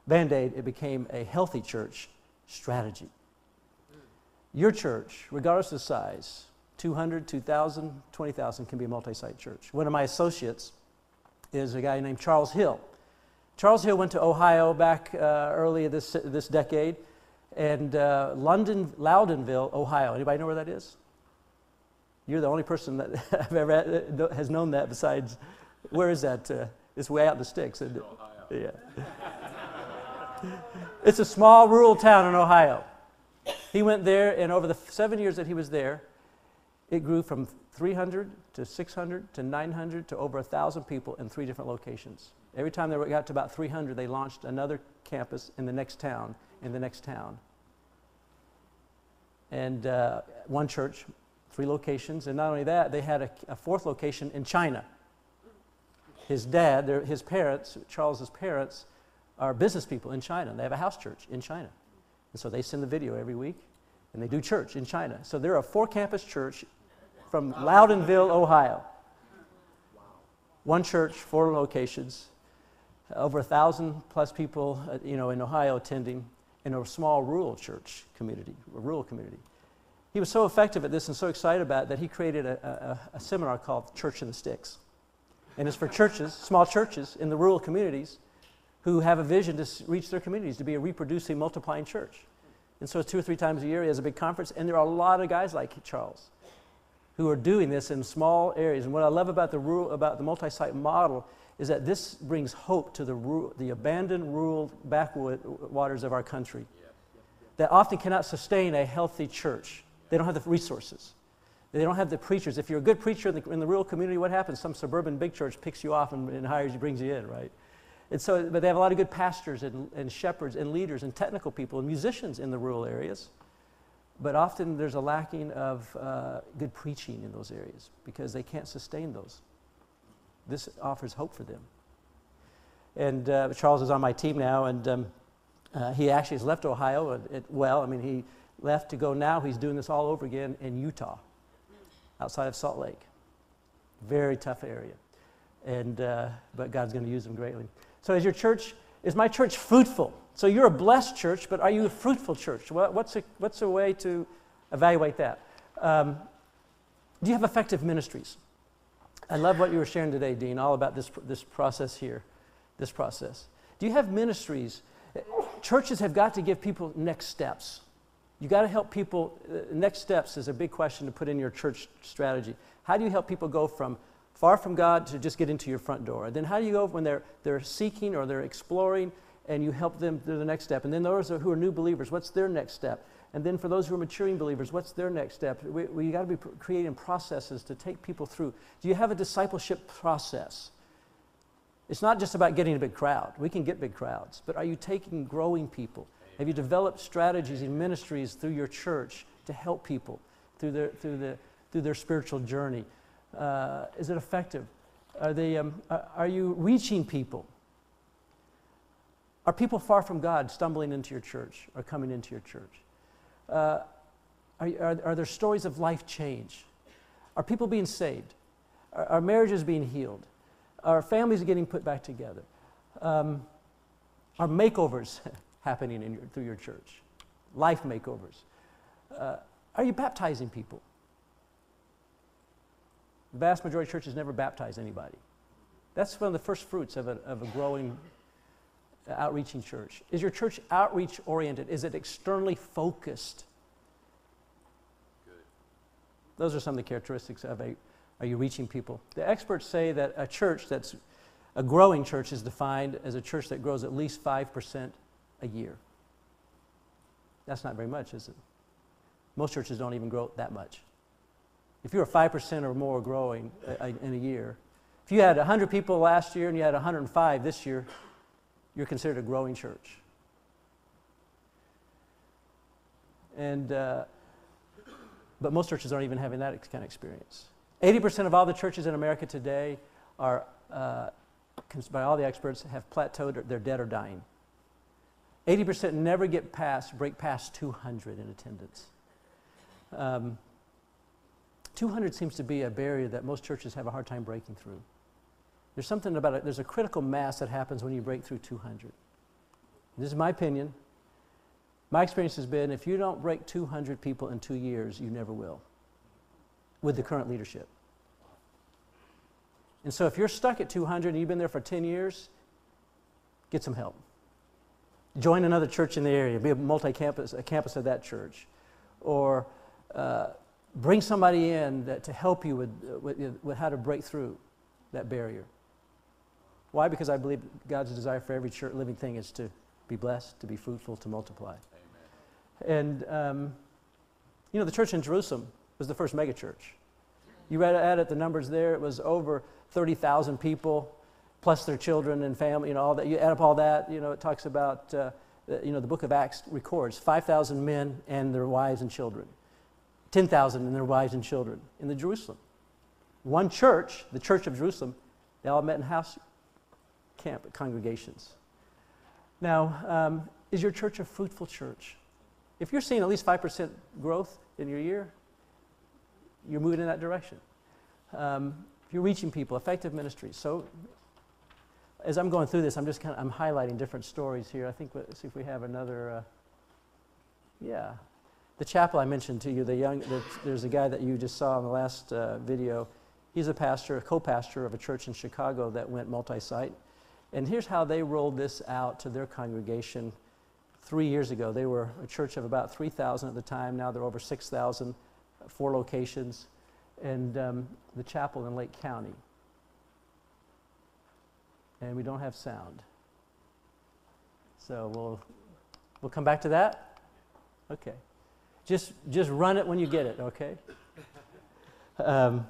band aid, it became a healthy church strategy. Your church, regardless of size, 200, 2,000, 20,000 can be a multi site church. One of my associates is a guy named Charles Hill. Charles Hill went to Ohio back uh, early this, this decade, and uh, London, Loudonville, Ohio. Anybody know where that is? You're the only person that I've ever had, has known that besides, where is that? Uh, it's way out in the sticks. Isn't it? Yeah. it's a small rural town in Ohio. He went there, and over the seven years that he was there, it grew from 300 to 600 to 900 to over 1,000 people in three different locations. Every time they got to about 300, they launched another campus in the next town, in the next town. And uh, one church, three locations, and not only that, they had a, a fourth location in China. His dad, his parents, Charles's parents, are business people in China. They have a house church in China. And so they send the video every week, and they do church in China. So they're a four campus church from Loudonville, Ohio. One church, four locations, over a thousand plus people, uh, you know, in Ohio attending, in a small rural church community, a rural community. He was so effective at this and so excited about it that he created a, a, a seminar called Church in the Sticks. And it's for churches, small churches in the rural communities who have a vision to reach their communities, to be a reproducing, multiplying church. And so two or three times a year, he has a big conference, and there are a lot of guys like Charles who are doing this in small areas. And what I love about the, rural, about the multi site model is that this brings hope to the, rural, the abandoned rural backwaters of our country that often cannot sustain a healthy church. They don't have the resources. They don't have the preachers. If you're a good preacher in the, in the rural community, what happens? Some suburban big church picks you off and, and hires you, brings you in, right? And so, but they have a lot of good pastors and, and shepherds and leaders and technical people and musicians in the rural areas. But often there's a lacking of uh, good preaching in those areas because they can't sustain those. This offers hope for them. And uh, Charles is on my team now, and um, uh, he actually has left Ohio. At, at, well, I mean, he left to go now. He's doing this all over again in Utah, outside of Salt Lake. Very tough area. And, uh, but God's going to use them greatly. So, is your church, is my church fruitful? So, you're a blessed church, but are you a fruitful church? What, what's, a, what's a way to evaluate that? Um, do you have effective ministries? I love what you were sharing today, Dean, all about this, this process here, this process. Do you have ministries? Churches have got to give people next steps. You got to help people. Uh, next steps is a big question to put in your church strategy. How do you help people go from far from God to just get into your front door. And then how do you go when they're, they're seeking or they're exploring and you help them to the next step? And then those who are new believers, what's their next step? And then for those who are maturing believers, what's their next step? We, we got to be creating processes to take people through. Do you have a discipleship process? It's not just about getting a big crowd. We can get big crowds, but are you taking growing people? Have you developed strategies and ministries through your church to help people through their, through the, through their spiritual journey? Uh, is it effective? Are, they, um, are you reaching people? Are people far from God stumbling into your church or coming into your church? Uh, are, are, are, there stories of life change? Are people being saved? Are, are marriages being healed? Are families getting put back together? Um, are makeovers happening your, through your church? Life makeovers. Uh, are you baptizing people? The vast majority of churches never baptize anybody. That's one of the first fruits of a, of a growing, uh, outreaching church. Is your church outreach oriented? Is it externally focused? Good. Those are some of the characteristics of a are you reaching people? The experts say that a church that's a growing church is defined as a church that grows at least 5% a year. That's not very much, is it? Most churches don't even grow that much. If you're 5% or more growing in a year, if you had 100 people last year and you had 105 this year, you're considered a growing church. And, uh, but most churches aren't even having that kind of experience. 80% of all the churches in America today are, uh, by all the experts, have plateaued, or they're dead or dying. 80% never get past, break past 200 in attendance. Um, 200 seems to be a barrier that most churches have a hard time breaking through. There's something about it, there's a critical mass that happens when you break through 200. This is my opinion. My experience has been if you don't break 200 people in two years, you never will with the current leadership. And so if you're stuck at 200 and you've been there for 10 years, get some help. Join another church in the area, be a multi campus, a campus of that church. Or uh, bring somebody in that, to help you with, with, with how to break through that barrier. Why? Because I believe God's desire for every church, living thing is to be blessed, to be fruitful, to multiply. Amen. And, um, you know, the church in Jerusalem was the first megachurch. You read at the numbers there, it was over 30,000 people, plus their children and family, you know, all that. You add up all that, you know, it talks about, uh, you know, the book of Acts records 5,000 men and their wives and children. 10,000 and their wives and children in the Jerusalem. One church, the Church of Jerusalem, they all met in house camp congregations. Now, um, is your church a fruitful church? If you're seeing at least 5% growth in your year, you're moving in that direction. Um, if you're reaching people, effective ministries. So, as I'm going through this, I'm just kind of I'm highlighting different stories here. I think let's see if we have another. Uh, yeah, the chapel I mentioned to you, the young, the, there's a guy that you just saw in the last uh, video. He's a pastor, a co-pastor of a church in Chicago that went multi-site. And here's how they rolled this out to their congregation three years ago. They were a church of about 3,000 at the time. Now they're over 6,000, four locations. and um, the chapel in Lake County. And we don't have sound. So we'll, we'll come back to that? Okay. Just, just run it when you get it, okay? Um,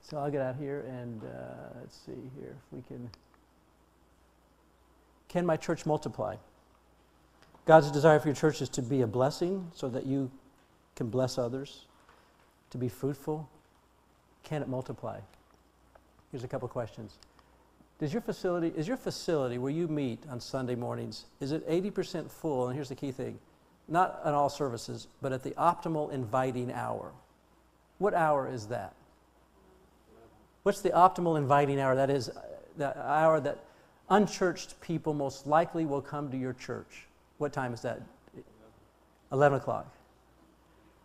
so I'll get out here and uh, let's see here if we can. Can my church multiply? God's desire for your church is to be a blessing so that you can bless others, to be fruitful. Can it multiply? Here's a couple questions. Does your facility, is your facility where you meet on Sunday mornings, is it 80% full? And here's the key thing not on all services, but at the optimal inviting hour. What hour is that? What's the optimal inviting hour? That is the hour that unchurched people most likely will come to your church. What time is that? 11 o'clock.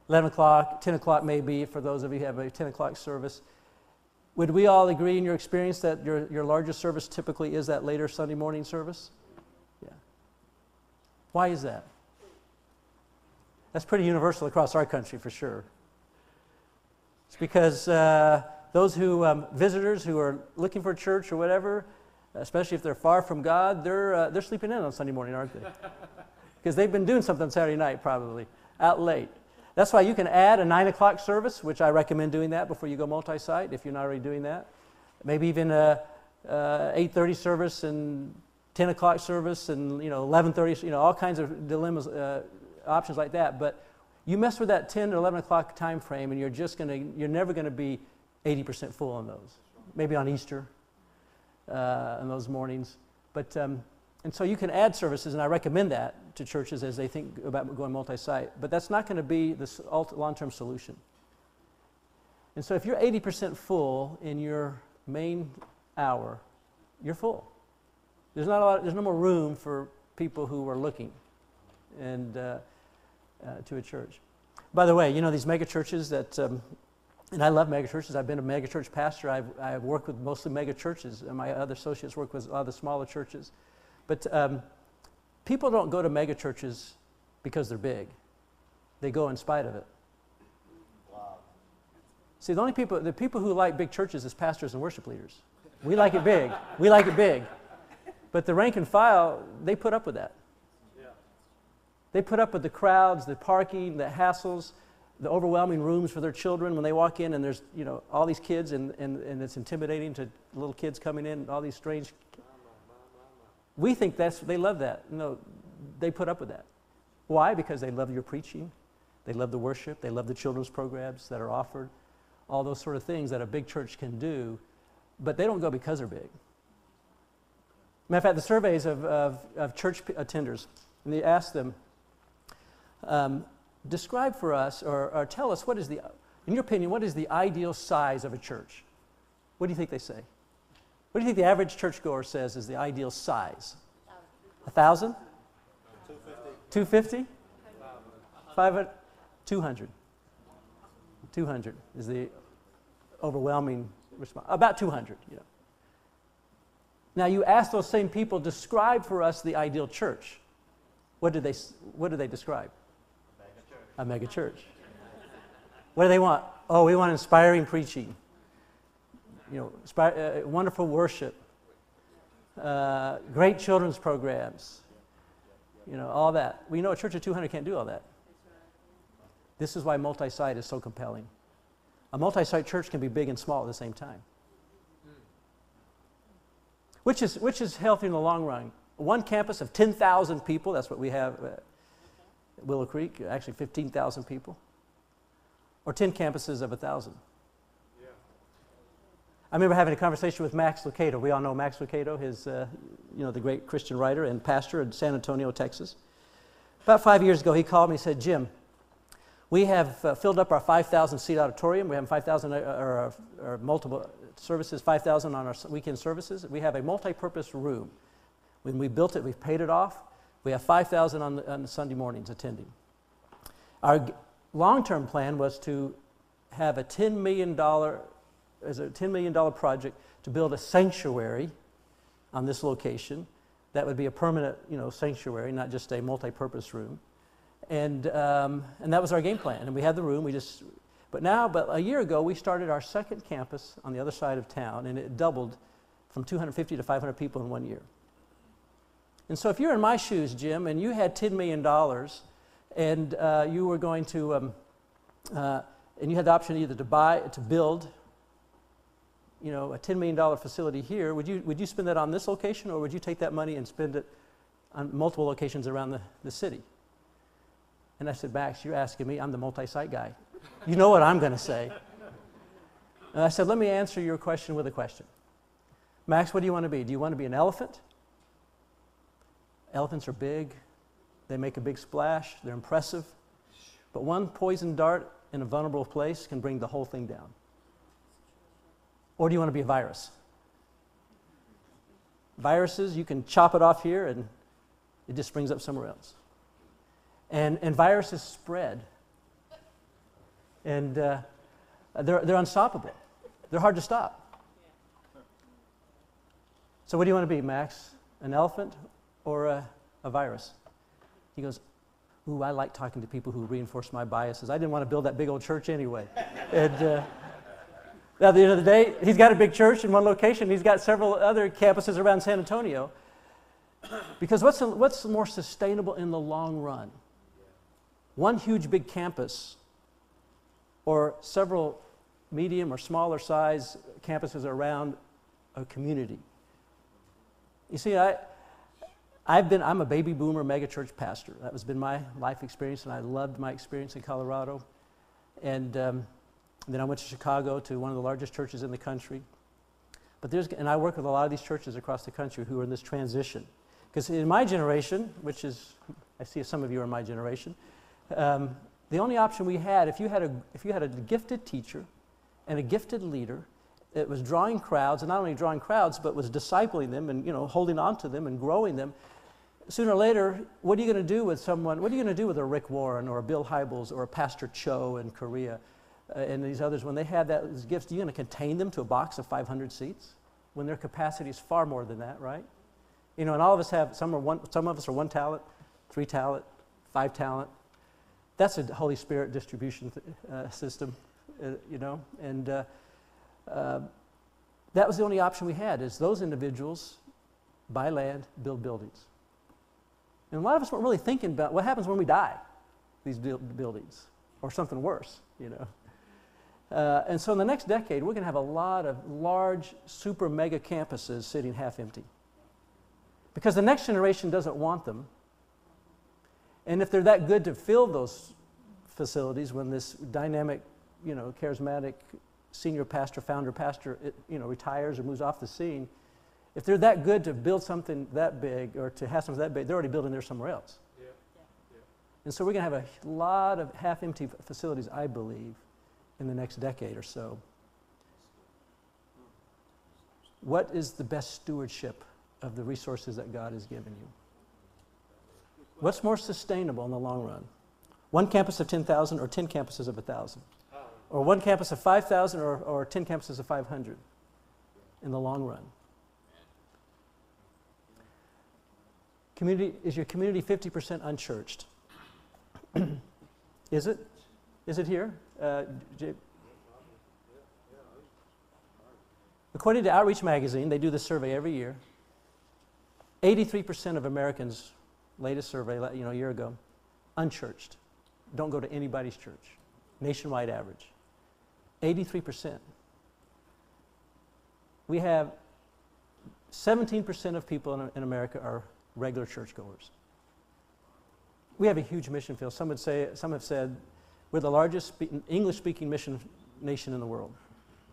11 o'clock, 10 o'clock maybe, for those of you who have a 10 o'clock service. Would we all agree in your experience that your, your largest service typically is that later Sunday morning service? Yeah. Why is that? That's pretty universal across our country for sure. It's because uh, those who, um, visitors who are looking for church or whatever, especially if they're far from God, they're, uh, they're sleeping in on Sunday morning, aren't they? Because they've been doing something Saturday night probably, out late. That's why you can add a 9 o'clock service, which I recommend doing that before you go multi-site if you're not already doing that. Maybe even a, a 8.30 service and 10 o'clock service and you know 11.30, you know, all kinds of dilemmas, uh, options like that. But you mess with that 10 to 11 o'clock time frame and you're just going to, you're never going to be 80% full on those. Maybe on Easter, uh, on those mornings. But, um, and so you can add services, and I recommend that to churches as they think about going multi site. But that's not going to be the long term solution. And so if you're 80% full in your main hour, you're full. There's, not a lot, there's no more room for people who are looking and, uh, uh, to a church. By the way, you know these mega churches that um, and I love megachurches. I've been a megachurch pastor. I've, I've worked with mostly megachurches, and my other associates work with a lot of the smaller churches. But um, people don't go to megachurches because they're big, they go in spite of it. Wow. See, the only people, the people who like big churches is pastors and worship leaders. We like it big. We like it big. But the rank and file, they put up with that. Yeah. They put up with the crowds, the parking, the hassles the overwhelming rooms for their children when they walk in and there's you know all these kids and, and, and it's intimidating to little kids coming in all these strange we think that's they love that. No they put up with that. Why? Because they love your preaching. They love the worship. They love the children's programs that are offered. All those sort of things that a big church can do but they don't go because they're big. Matter of fact the surveys of, of, of church attenders and they ask them um, describe for us or, or tell us what is the, in your opinion, what is the ideal size of a church? What do you think they say? What do you think the average churchgoer says is the ideal size? A thousand? 250. 250? 500? 200. 200 is the overwhelming response. About 200, you know. Now you ask those same people, describe for us the ideal church. What do they, what do they describe? a mega church. What do they want? Oh, we want inspiring preaching, you know, inspire, uh, wonderful worship, uh, great children's programs, you know, all that. We know a church of 200 can't do all that. This is why multi site is so compelling. A multi site church can be big and small at the same time, which is, which is healthy in the long run. One campus of 10,000 people, that's what we have uh, Willow Creek, actually 15,000 people, or 10 campuses of 1,000. I remember having a conversation with Max Lucado. We all know Max Lucado, his, uh, you know, the great Christian writer and pastor in San Antonio, Texas. About five years ago, he called me and said, Jim, we have uh, filled up our 5,000 seat auditorium. We have 5,000 uh, or, or, multiple services, 5,000 on our weekend services. We have a multi purpose room. When we built it, we've paid it off. We have 5,000 on, on Sunday mornings attending. Our long term plan was to have a $10 million, as a $10 million project to build a sanctuary on this location that would be a permanent you know, sanctuary, not just a multi purpose room. And, um, and that was our game plan. And we had the room, we just, But now, but a year ago, we started our second campus on the other side of town, and it doubled from 250 to 500 people in one year. And so, if you're in my shoes, Jim, and you had $10 million, and uh, you were going to, um, uh, and you had the option either to buy, to build, you know, a $10 million facility here, would you, would you spend that on this location, or would you take that money and spend it on multiple locations around the, the city? And I said, Max, you're asking me, I'm the multi site guy. You know what I'm going to say. And I said, let me answer your question with a question. Max, what do you want to be? Do you want to be an elephant? Elephants are big, they make a big splash, they're impressive. But one poison dart in a vulnerable place can bring the whole thing down. Or do you want to be a virus? Viruses, you can chop it off here and it just springs up somewhere else. And, and viruses spread. And uh, they're, they're unstoppable, they're hard to stop. So, what do you want to be, Max? An elephant or a, a virus? He goes, Ooh, I like talking to people who reinforce my biases. I didn't want to build that big old church anyway. and uh, at the end of the day, he's got a big church in one location. He's got several other campuses around San Antonio. Because what's, what's more sustainable in the long run? One huge big campus or several medium or smaller size campuses around a community. You see, I, I've been, I'm a baby boomer megachurch pastor. That has been my life experience, and I loved my experience in Colorado. And um, then I went to Chicago to one of the largest churches in the country. But there's, and I work with a lot of these churches across the country who are in this transition. Because in my generation, which is, I see some of you are in my generation, um, the only option we had, if you had, a, if you had a gifted teacher and a gifted leader it was drawing crowds, and not only drawing crowds, but was discipling them and you know holding on to them and growing them, sooner or later, what are you going to do with someone? What are you going to do with a Rick Warren or a Bill Hybels or a Pastor Cho in Korea uh, and these others when they have that, those gifts? Are you going to contain them to a box of 500 seats when their capacity is far more than that, right? You know, and all of us have some are one. Some of us are one talent, three talent, five talent. That's a Holy Spirit distribution uh, system, uh, you know, and. Uh, uh, that was the only option we had is those individuals buy land, build buildings. And a lot of us weren't really thinking about what happens when we die, these buildings, or something worse, you know. Uh, and so in the next decade, we're going to have a lot of large, super mega campuses sitting half empty. Because the next generation doesn't want them. And if they're that good to fill those facilities when this dynamic, you know, charismatic senior pastor, founder pastor, it, you know, retires or moves off the scene, if they're that good to build something that big or to have something that big, they're already building there somewhere else. Yeah. Yeah. And so we're going to have a lot of half empty facilities, I believe, in the next decade or so. What is the best stewardship of the resources that God has given you? What's more sustainable in the long run? One campus of 10,000 or 10 campuses of 1,000? Or one campus of 5,000 or, or 10 campuses of 500 in the long run. Community, is your community 50% unchurched? is it? Is it here? Uh, According to Outreach Magazine, they do this survey every year. 83% of Americans, latest survey, you know, a year ago, unchurched. Don't go to anybody's church. Nationwide average. 83%. We have 17% of people in, in America are regular churchgoers. We have a huge mission field. Some would say, some have said, we're the largest spe- English-speaking mission nation in the world,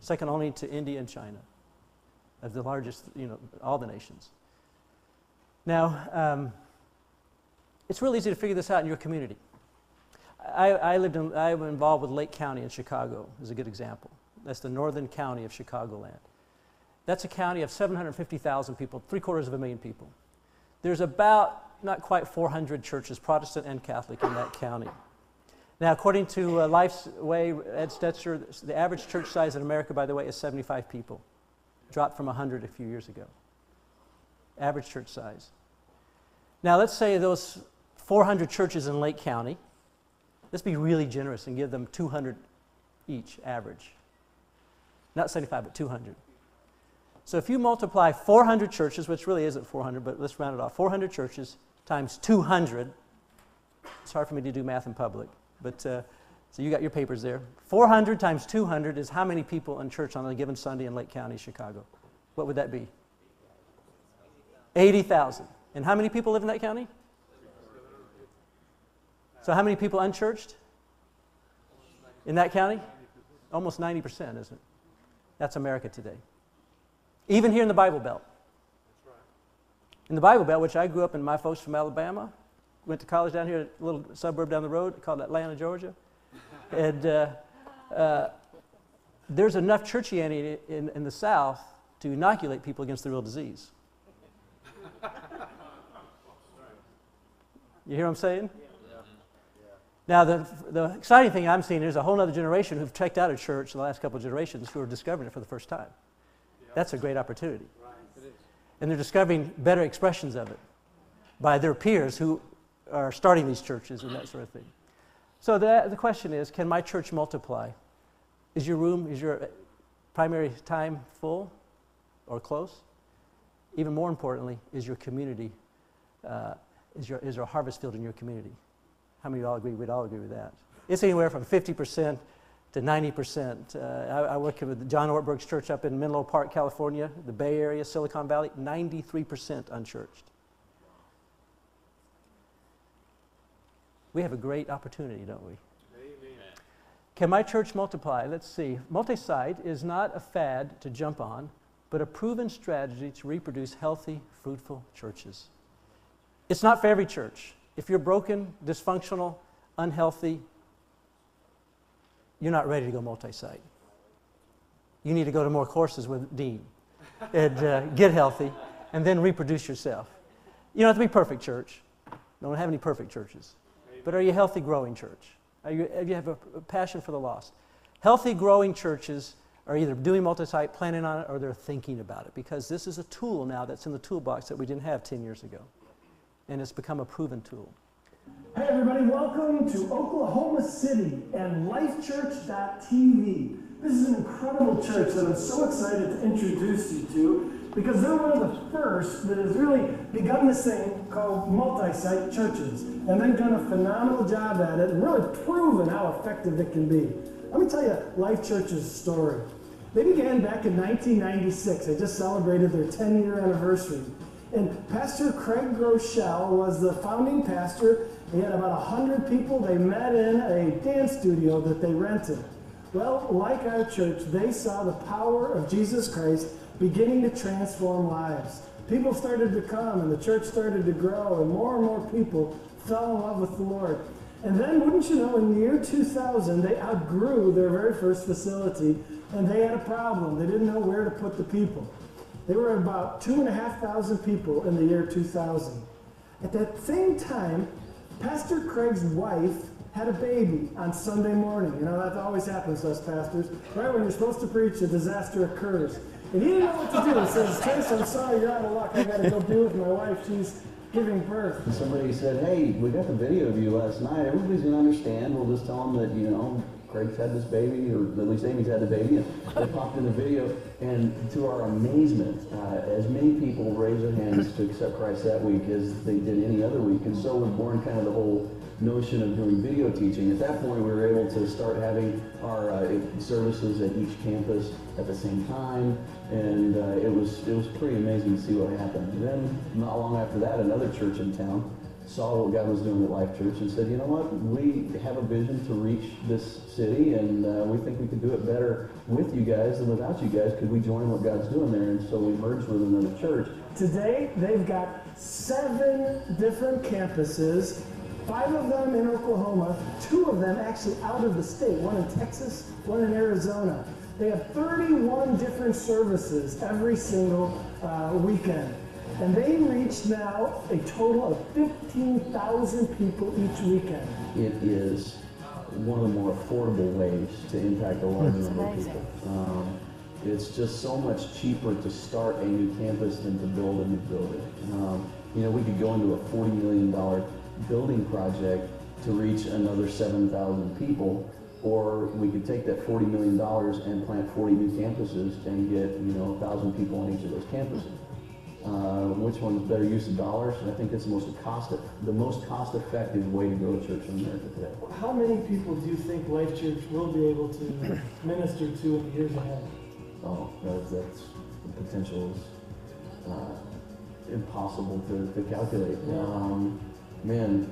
second only to India and China, as the largest, you know, all the nations. Now, um, it's really easy to figure this out in your community. I, I lived in, I was involved with Lake County in Chicago, is a good example. That's the northern county of Chicagoland. That's a county of 750,000 people, three quarters of a million people. There's about not quite 400 churches, Protestant and Catholic, in that county. Now, according to uh, Life's Way, Ed Stetzer, the average church size in America, by the way, is 75 people. Dropped from 100 a few years ago. Average church size. Now, let's say those 400 churches in Lake County Let's be really generous and give them 200 each, average. Not 75, but 200. So if you multiply 400 churches, which really isn't 400, but let's round it off 400 churches times 200. It's hard for me to do math in public, but uh, so you got your papers there. 400 times 200 is how many people in church on a given Sunday in Lake County, Chicago? What would that be? 80,000. And how many people live in that county? So, how many people unchurched in that county? Almost 90%, isn't it? That's America today. Even here in the Bible Belt. In the Bible Belt, which I grew up in, my folks from Alabama, went to college down here, a little suburb down the road called Atlanta, Georgia. And uh, uh, there's enough churchianity in, in the South to inoculate people against the real disease. You hear what I'm saying? Now, the, the exciting thing I'm seeing is a whole other generation who've checked out of church in the last couple of generations who are discovering it for the first time. That's a great opportunity. And they're discovering better expressions of it by their peers who are starting these churches and that sort of thing. So the, the question is can my church multiply? Is your room, is your primary time full or close? Even more importantly, is your community, uh, is, your, is there a harvest field in your community? How many of you all agree? We'd all agree with that. It's anywhere from 50% to 90%. Uh, I, I work with John Ortberg's church up in Menlo Park, California, the Bay Area, Silicon Valley, 93% unchurched. We have a great opportunity, don't we? Can my church multiply? Let's see. Multi site is not a fad to jump on, but a proven strategy to reproduce healthy, fruitful churches. It's not for every church. If you're broken, dysfunctional, unhealthy, you're not ready to go multi site. You need to go to more courses with Dean and uh, get healthy and then reproduce yourself. You don't have to be perfect, church. Don't have any perfect churches. But are you a healthy, growing church? Are you, you have a, a passion for the lost? Healthy, growing churches are either doing multi site, planning on it, or they're thinking about it because this is a tool now that's in the toolbox that we didn't have 10 years ago. And it's become a proven tool. Hey everybody, welcome to Oklahoma City and LifeChurch.tv. This is an incredible church that I'm so excited to introduce you to because they're one of the first that has really begun this thing called multi-site churches. And they've done a phenomenal job at it and really proven how effective it can be. Let me tell you Life Church's story. They began back in 1996. They just celebrated their 10 year anniversary. And Pastor Craig Groeschel was the founding pastor. He had about 100 people. They met in a dance studio that they rented. Well, like our church, they saw the power of Jesus Christ beginning to transform lives. People started to come and the church started to grow, and more and more people fell in love with the Lord. And then, wouldn't you know, in the year 2000, they outgrew their very first facility and they had a problem. They didn't know where to put the people. They were about two and a half thousand people in the year 2000. At that same time, Pastor Craig's wife had a baby on Sunday morning. You know, that always happens to us pastors. Right when you're supposed to preach, a disaster occurs. And he didn't know what to do. He says, Trace, I'm sorry, you're out of luck. I got to go be with my wife. She's giving birth. Somebody said, hey, we got the video of you last night. Everybody's going to understand. We'll just tell them that, you know, Craig's had this baby, or at least Amy's had the baby, and they popped in the video. And to our amazement, uh, as many people raised their hands to accept Christ that week as they did any other week. And so was born kind of the whole notion of doing video teaching. At that point, we were able to start having our uh, services at each campus at the same time, and uh, it was it was pretty amazing to see what happened. And then, not long after that, another church in town saw what God was doing at Life Church and said, you know what, we have a vision to reach this city, and uh, we think we could do it better with you guys than without you guys. Could we join what God's doing there? And so we merged with another church. Today, they've got seven different campuses, five of them in Oklahoma, two of them actually out of the state, one in Texas, one in Arizona. They have 31 different services every single uh, weekend. And they reach now a total of 15,000 people each weekend. It is one of the more affordable ways to impact a large number of amazing. people. Um, it's just so much cheaper to start a new campus than to build a new building. Um, you know, we could go into a $40 million building project to reach another 7,000 people, or we could take that $40 million and plant 40 new campuses and get, you know, 1,000 people on each of those campuses. Uh, which one's better use of dollars? And I think it's the most cost, the most cost-effective way to grow a church in America today. How many people do you think Life Church will be able to minister to in the years ahead? Oh, that's, that's the potential is uh, impossible to, to calculate. Yeah. Um, man,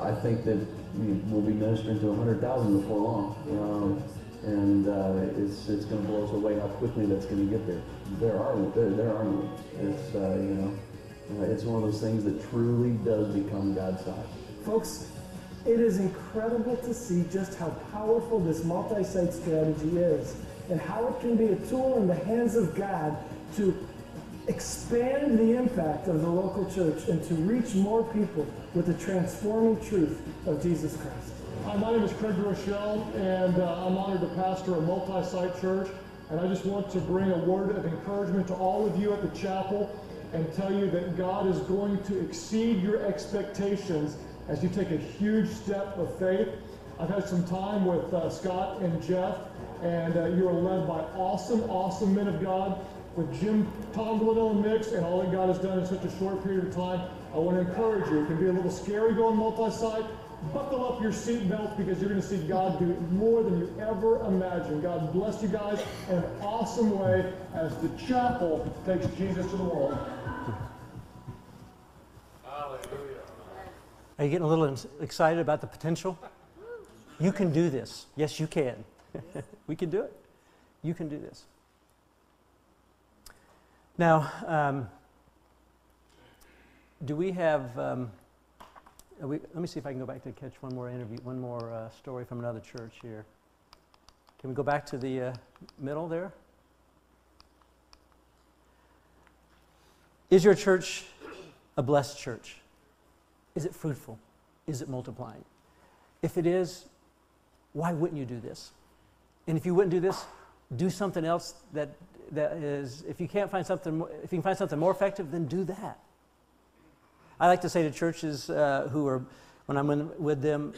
I think that we will be ministering to 100,000 before long. Um, and uh, it's, it's going to blow us away how quickly that's going to get there. There are, there, there are. It's, uh, you know, uh, it's one of those things that truly does become God-sized. Folks, it is incredible to see just how powerful this multi-site strategy is and how it can be a tool in the hands of God to expand the impact of the local church and to reach more people with the transforming truth of Jesus Christ. Hi, my name is Craig Groeschel, and uh, I'm honored to pastor a multi-site church. And I just want to bring a word of encouragement to all of you at the chapel and tell you that God is going to exceed your expectations as you take a huge step of faith. I've had some time with uh, Scott and Jeff, and uh, you are led by awesome, awesome men of God with Jim Tomberlin in the mix and all that God has done in such a short period of time. I want to encourage you. It can be a little scary going multi-site. Buckle up your seatbelt because you're going to see God do more than you ever imagined. God bless you guys in an awesome way as the chapel takes Jesus to the world. Are you getting a little excited about the potential? You can do this. Yes, you can. we can do it. You can do this. Now, um, do we have? Um, we, let me see if I can go back to catch one more interview, one more uh, story from another church here. Can we go back to the uh, middle there? Is your church a blessed church? Is it fruitful? Is it multiplying? If it is, why wouldn't you do this? And if you wouldn't do this, do something else that, that is, if you can't find something, if you can find something more effective, then do that. I like to say to churches uh, who are, when I'm in, with them,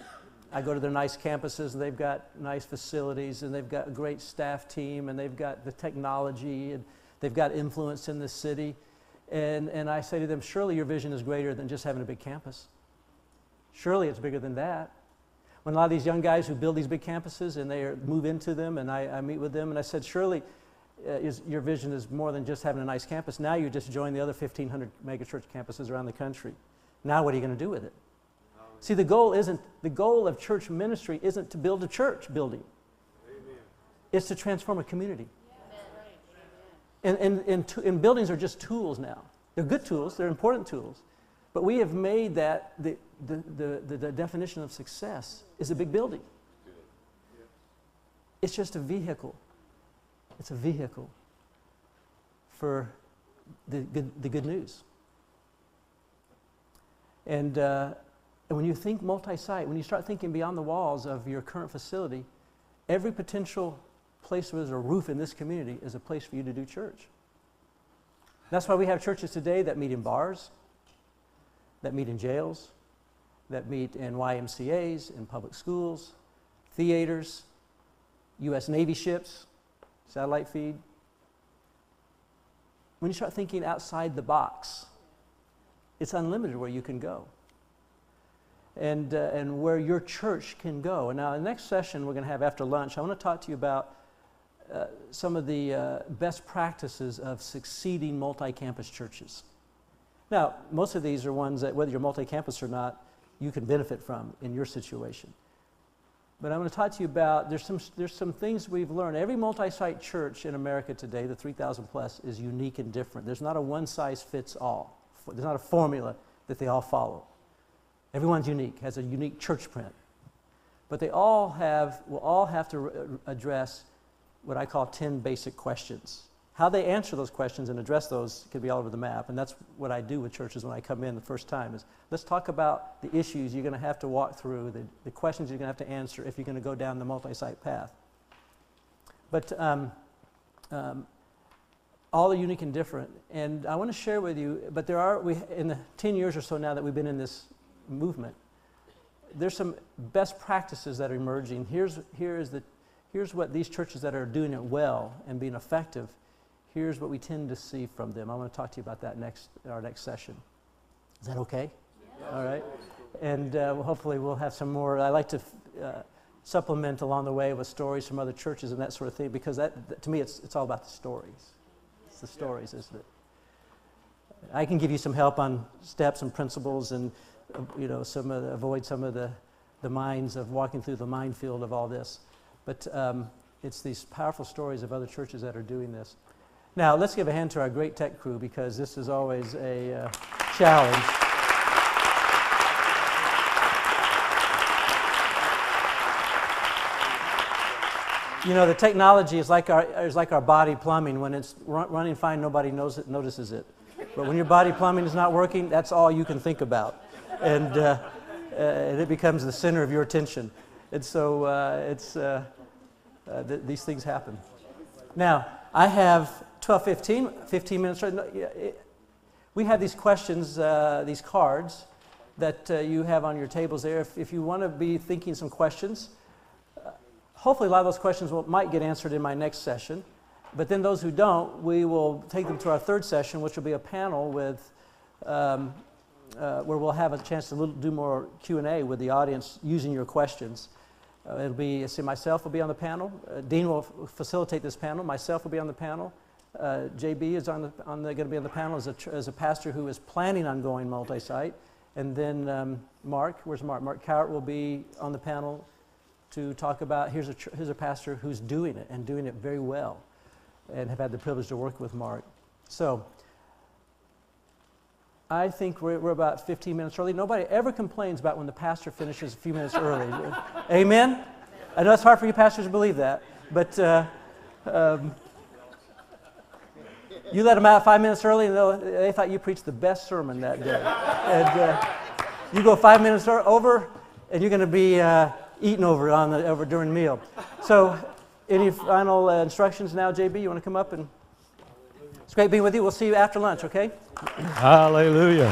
I go to their nice campuses and they've got nice facilities and they've got a great staff team and they've got the technology and they've got influence in the city. And, and I say to them, surely your vision is greater than just having a big campus. Surely it's bigger than that. When a lot of these young guys who build these big campuses and they are, move into them, and I, I meet with them, and I said, surely uh, is, your vision is more than just having a nice campus. Now you just join the other 1,500 megachurch campuses around the country. Now what are you going to do with it? See, the goal isn't the goal of church ministry isn't to build a church building. It's to transform a community. And, and, and, to, and buildings are just tools now. They're good tools, they're important tools. But we have made that the, the, the, the, the definition of success is a big building. It's just a vehicle. It's a vehicle for the good, the good news. And, uh, and when you think multi site, when you start thinking beyond the walls of your current facility, every potential place where there's a roof in this community is a place for you to do church. That's why we have churches today that meet in bars, that meet in jails, that meet in YMCAs, in public schools, theaters, U.S. Navy ships, satellite feed. When you start thinking outside the box, it's unlimited where you can go and, uh, and where your church can go. And now, the next session we're going to have after lunch, I want to talk to you about uh, some of the uh, best practices of succeeding multi campus churches. Now, most of these are ones that, whether you're multi campus or not, you can benefit from in your situation. But I'm going to talk to you about there's some, there's some things we've learned. Every multi site church in America today, the 3,000 plus, is unique and different. There's not a one size fits all, there's not a formula that they all follow. Everyone's unique, has a unique church print. But they all have, will all have to re- address what I call 10 basic questions. How they answer those questions and address those could be all over the map. And that's what I do with churches when I come in the first time is let's talk about the issues you're going to have to walk through, the, the questions you're going to have to answer if you're going to go down the multi-site path. But um, um, all are unique and different. And I want to share with you, but there are, we, in the 10 years or so now that we've been in this movement, there's some best practices that are emerging. Here's, here is the, here's what these churches that are doing it well and being effective, here's what we tend to see from them. I want to talk to you about that next, in our next session. Is that okay? All right. And uh, hopefully we'll have some more. I like to uh, supplement along the way with stories from other churches and that sort of thing because that, that- to me, it's, it's all about the stories. It's the stories, isn't it? I can give you some help on steps and principles and, uh, you know, some of the, avoid some of the, the minds of walking through the minefield of all this. But um, it's these powerful stories of other churches that are doing this. Now, let's give a hand to our great tech crew because this is always a uh, challenge. You know, the technology is like our, is like our body plumbing. When it's run, running fine, nobody knows it, notices it. But when your body plumbing is not working, that's all you can think about. And, uh, uh, and it becomes the center of your attention. And so uh, it's, uh, uh, th- these things happen. Now, I have 12, 15, 15 minutes. We have these questions, uh, these cards that uh, you have on your tables there. If, if you want to be thinking some questions, uh, hopefully a lot of those questions will, might get answered in my next session. But then those who don't, we will take them to our third session, which will be a panel with, um, uh, where we'll have a chance to little, do more Q&A with the audience using your questions. Uh, it'll be, see, myself will be on the panel. Uh, Dean will facilitate this panel. Myself will be on the panel. Uh, JB is on the, on the, going to be on the panel as a, as a pastor who is planning on going multi-site. And then um, Mark, where's Mark? Mark Cowart will be on the panel to talk about, here's a, here's a pastor who's doing it and doing it very well and have had the privilege to work with Mark. So I think we're, we're about 15 minutes early. Nobody ever complains about when the pastor finishes a few minutes early. Amen? I know it's hard for you pastors to believe that, but uh, um, you let them out five minutes early, and they'll- thought you preached the best sermon that day. And uh, you go five minutes over, and you're going to be uh, eating over on the over during the meal. So, any final uh, instructions now, JB? You want to come up and? It's great being with you. We'll see you after lunch. Okay? Hallelujah.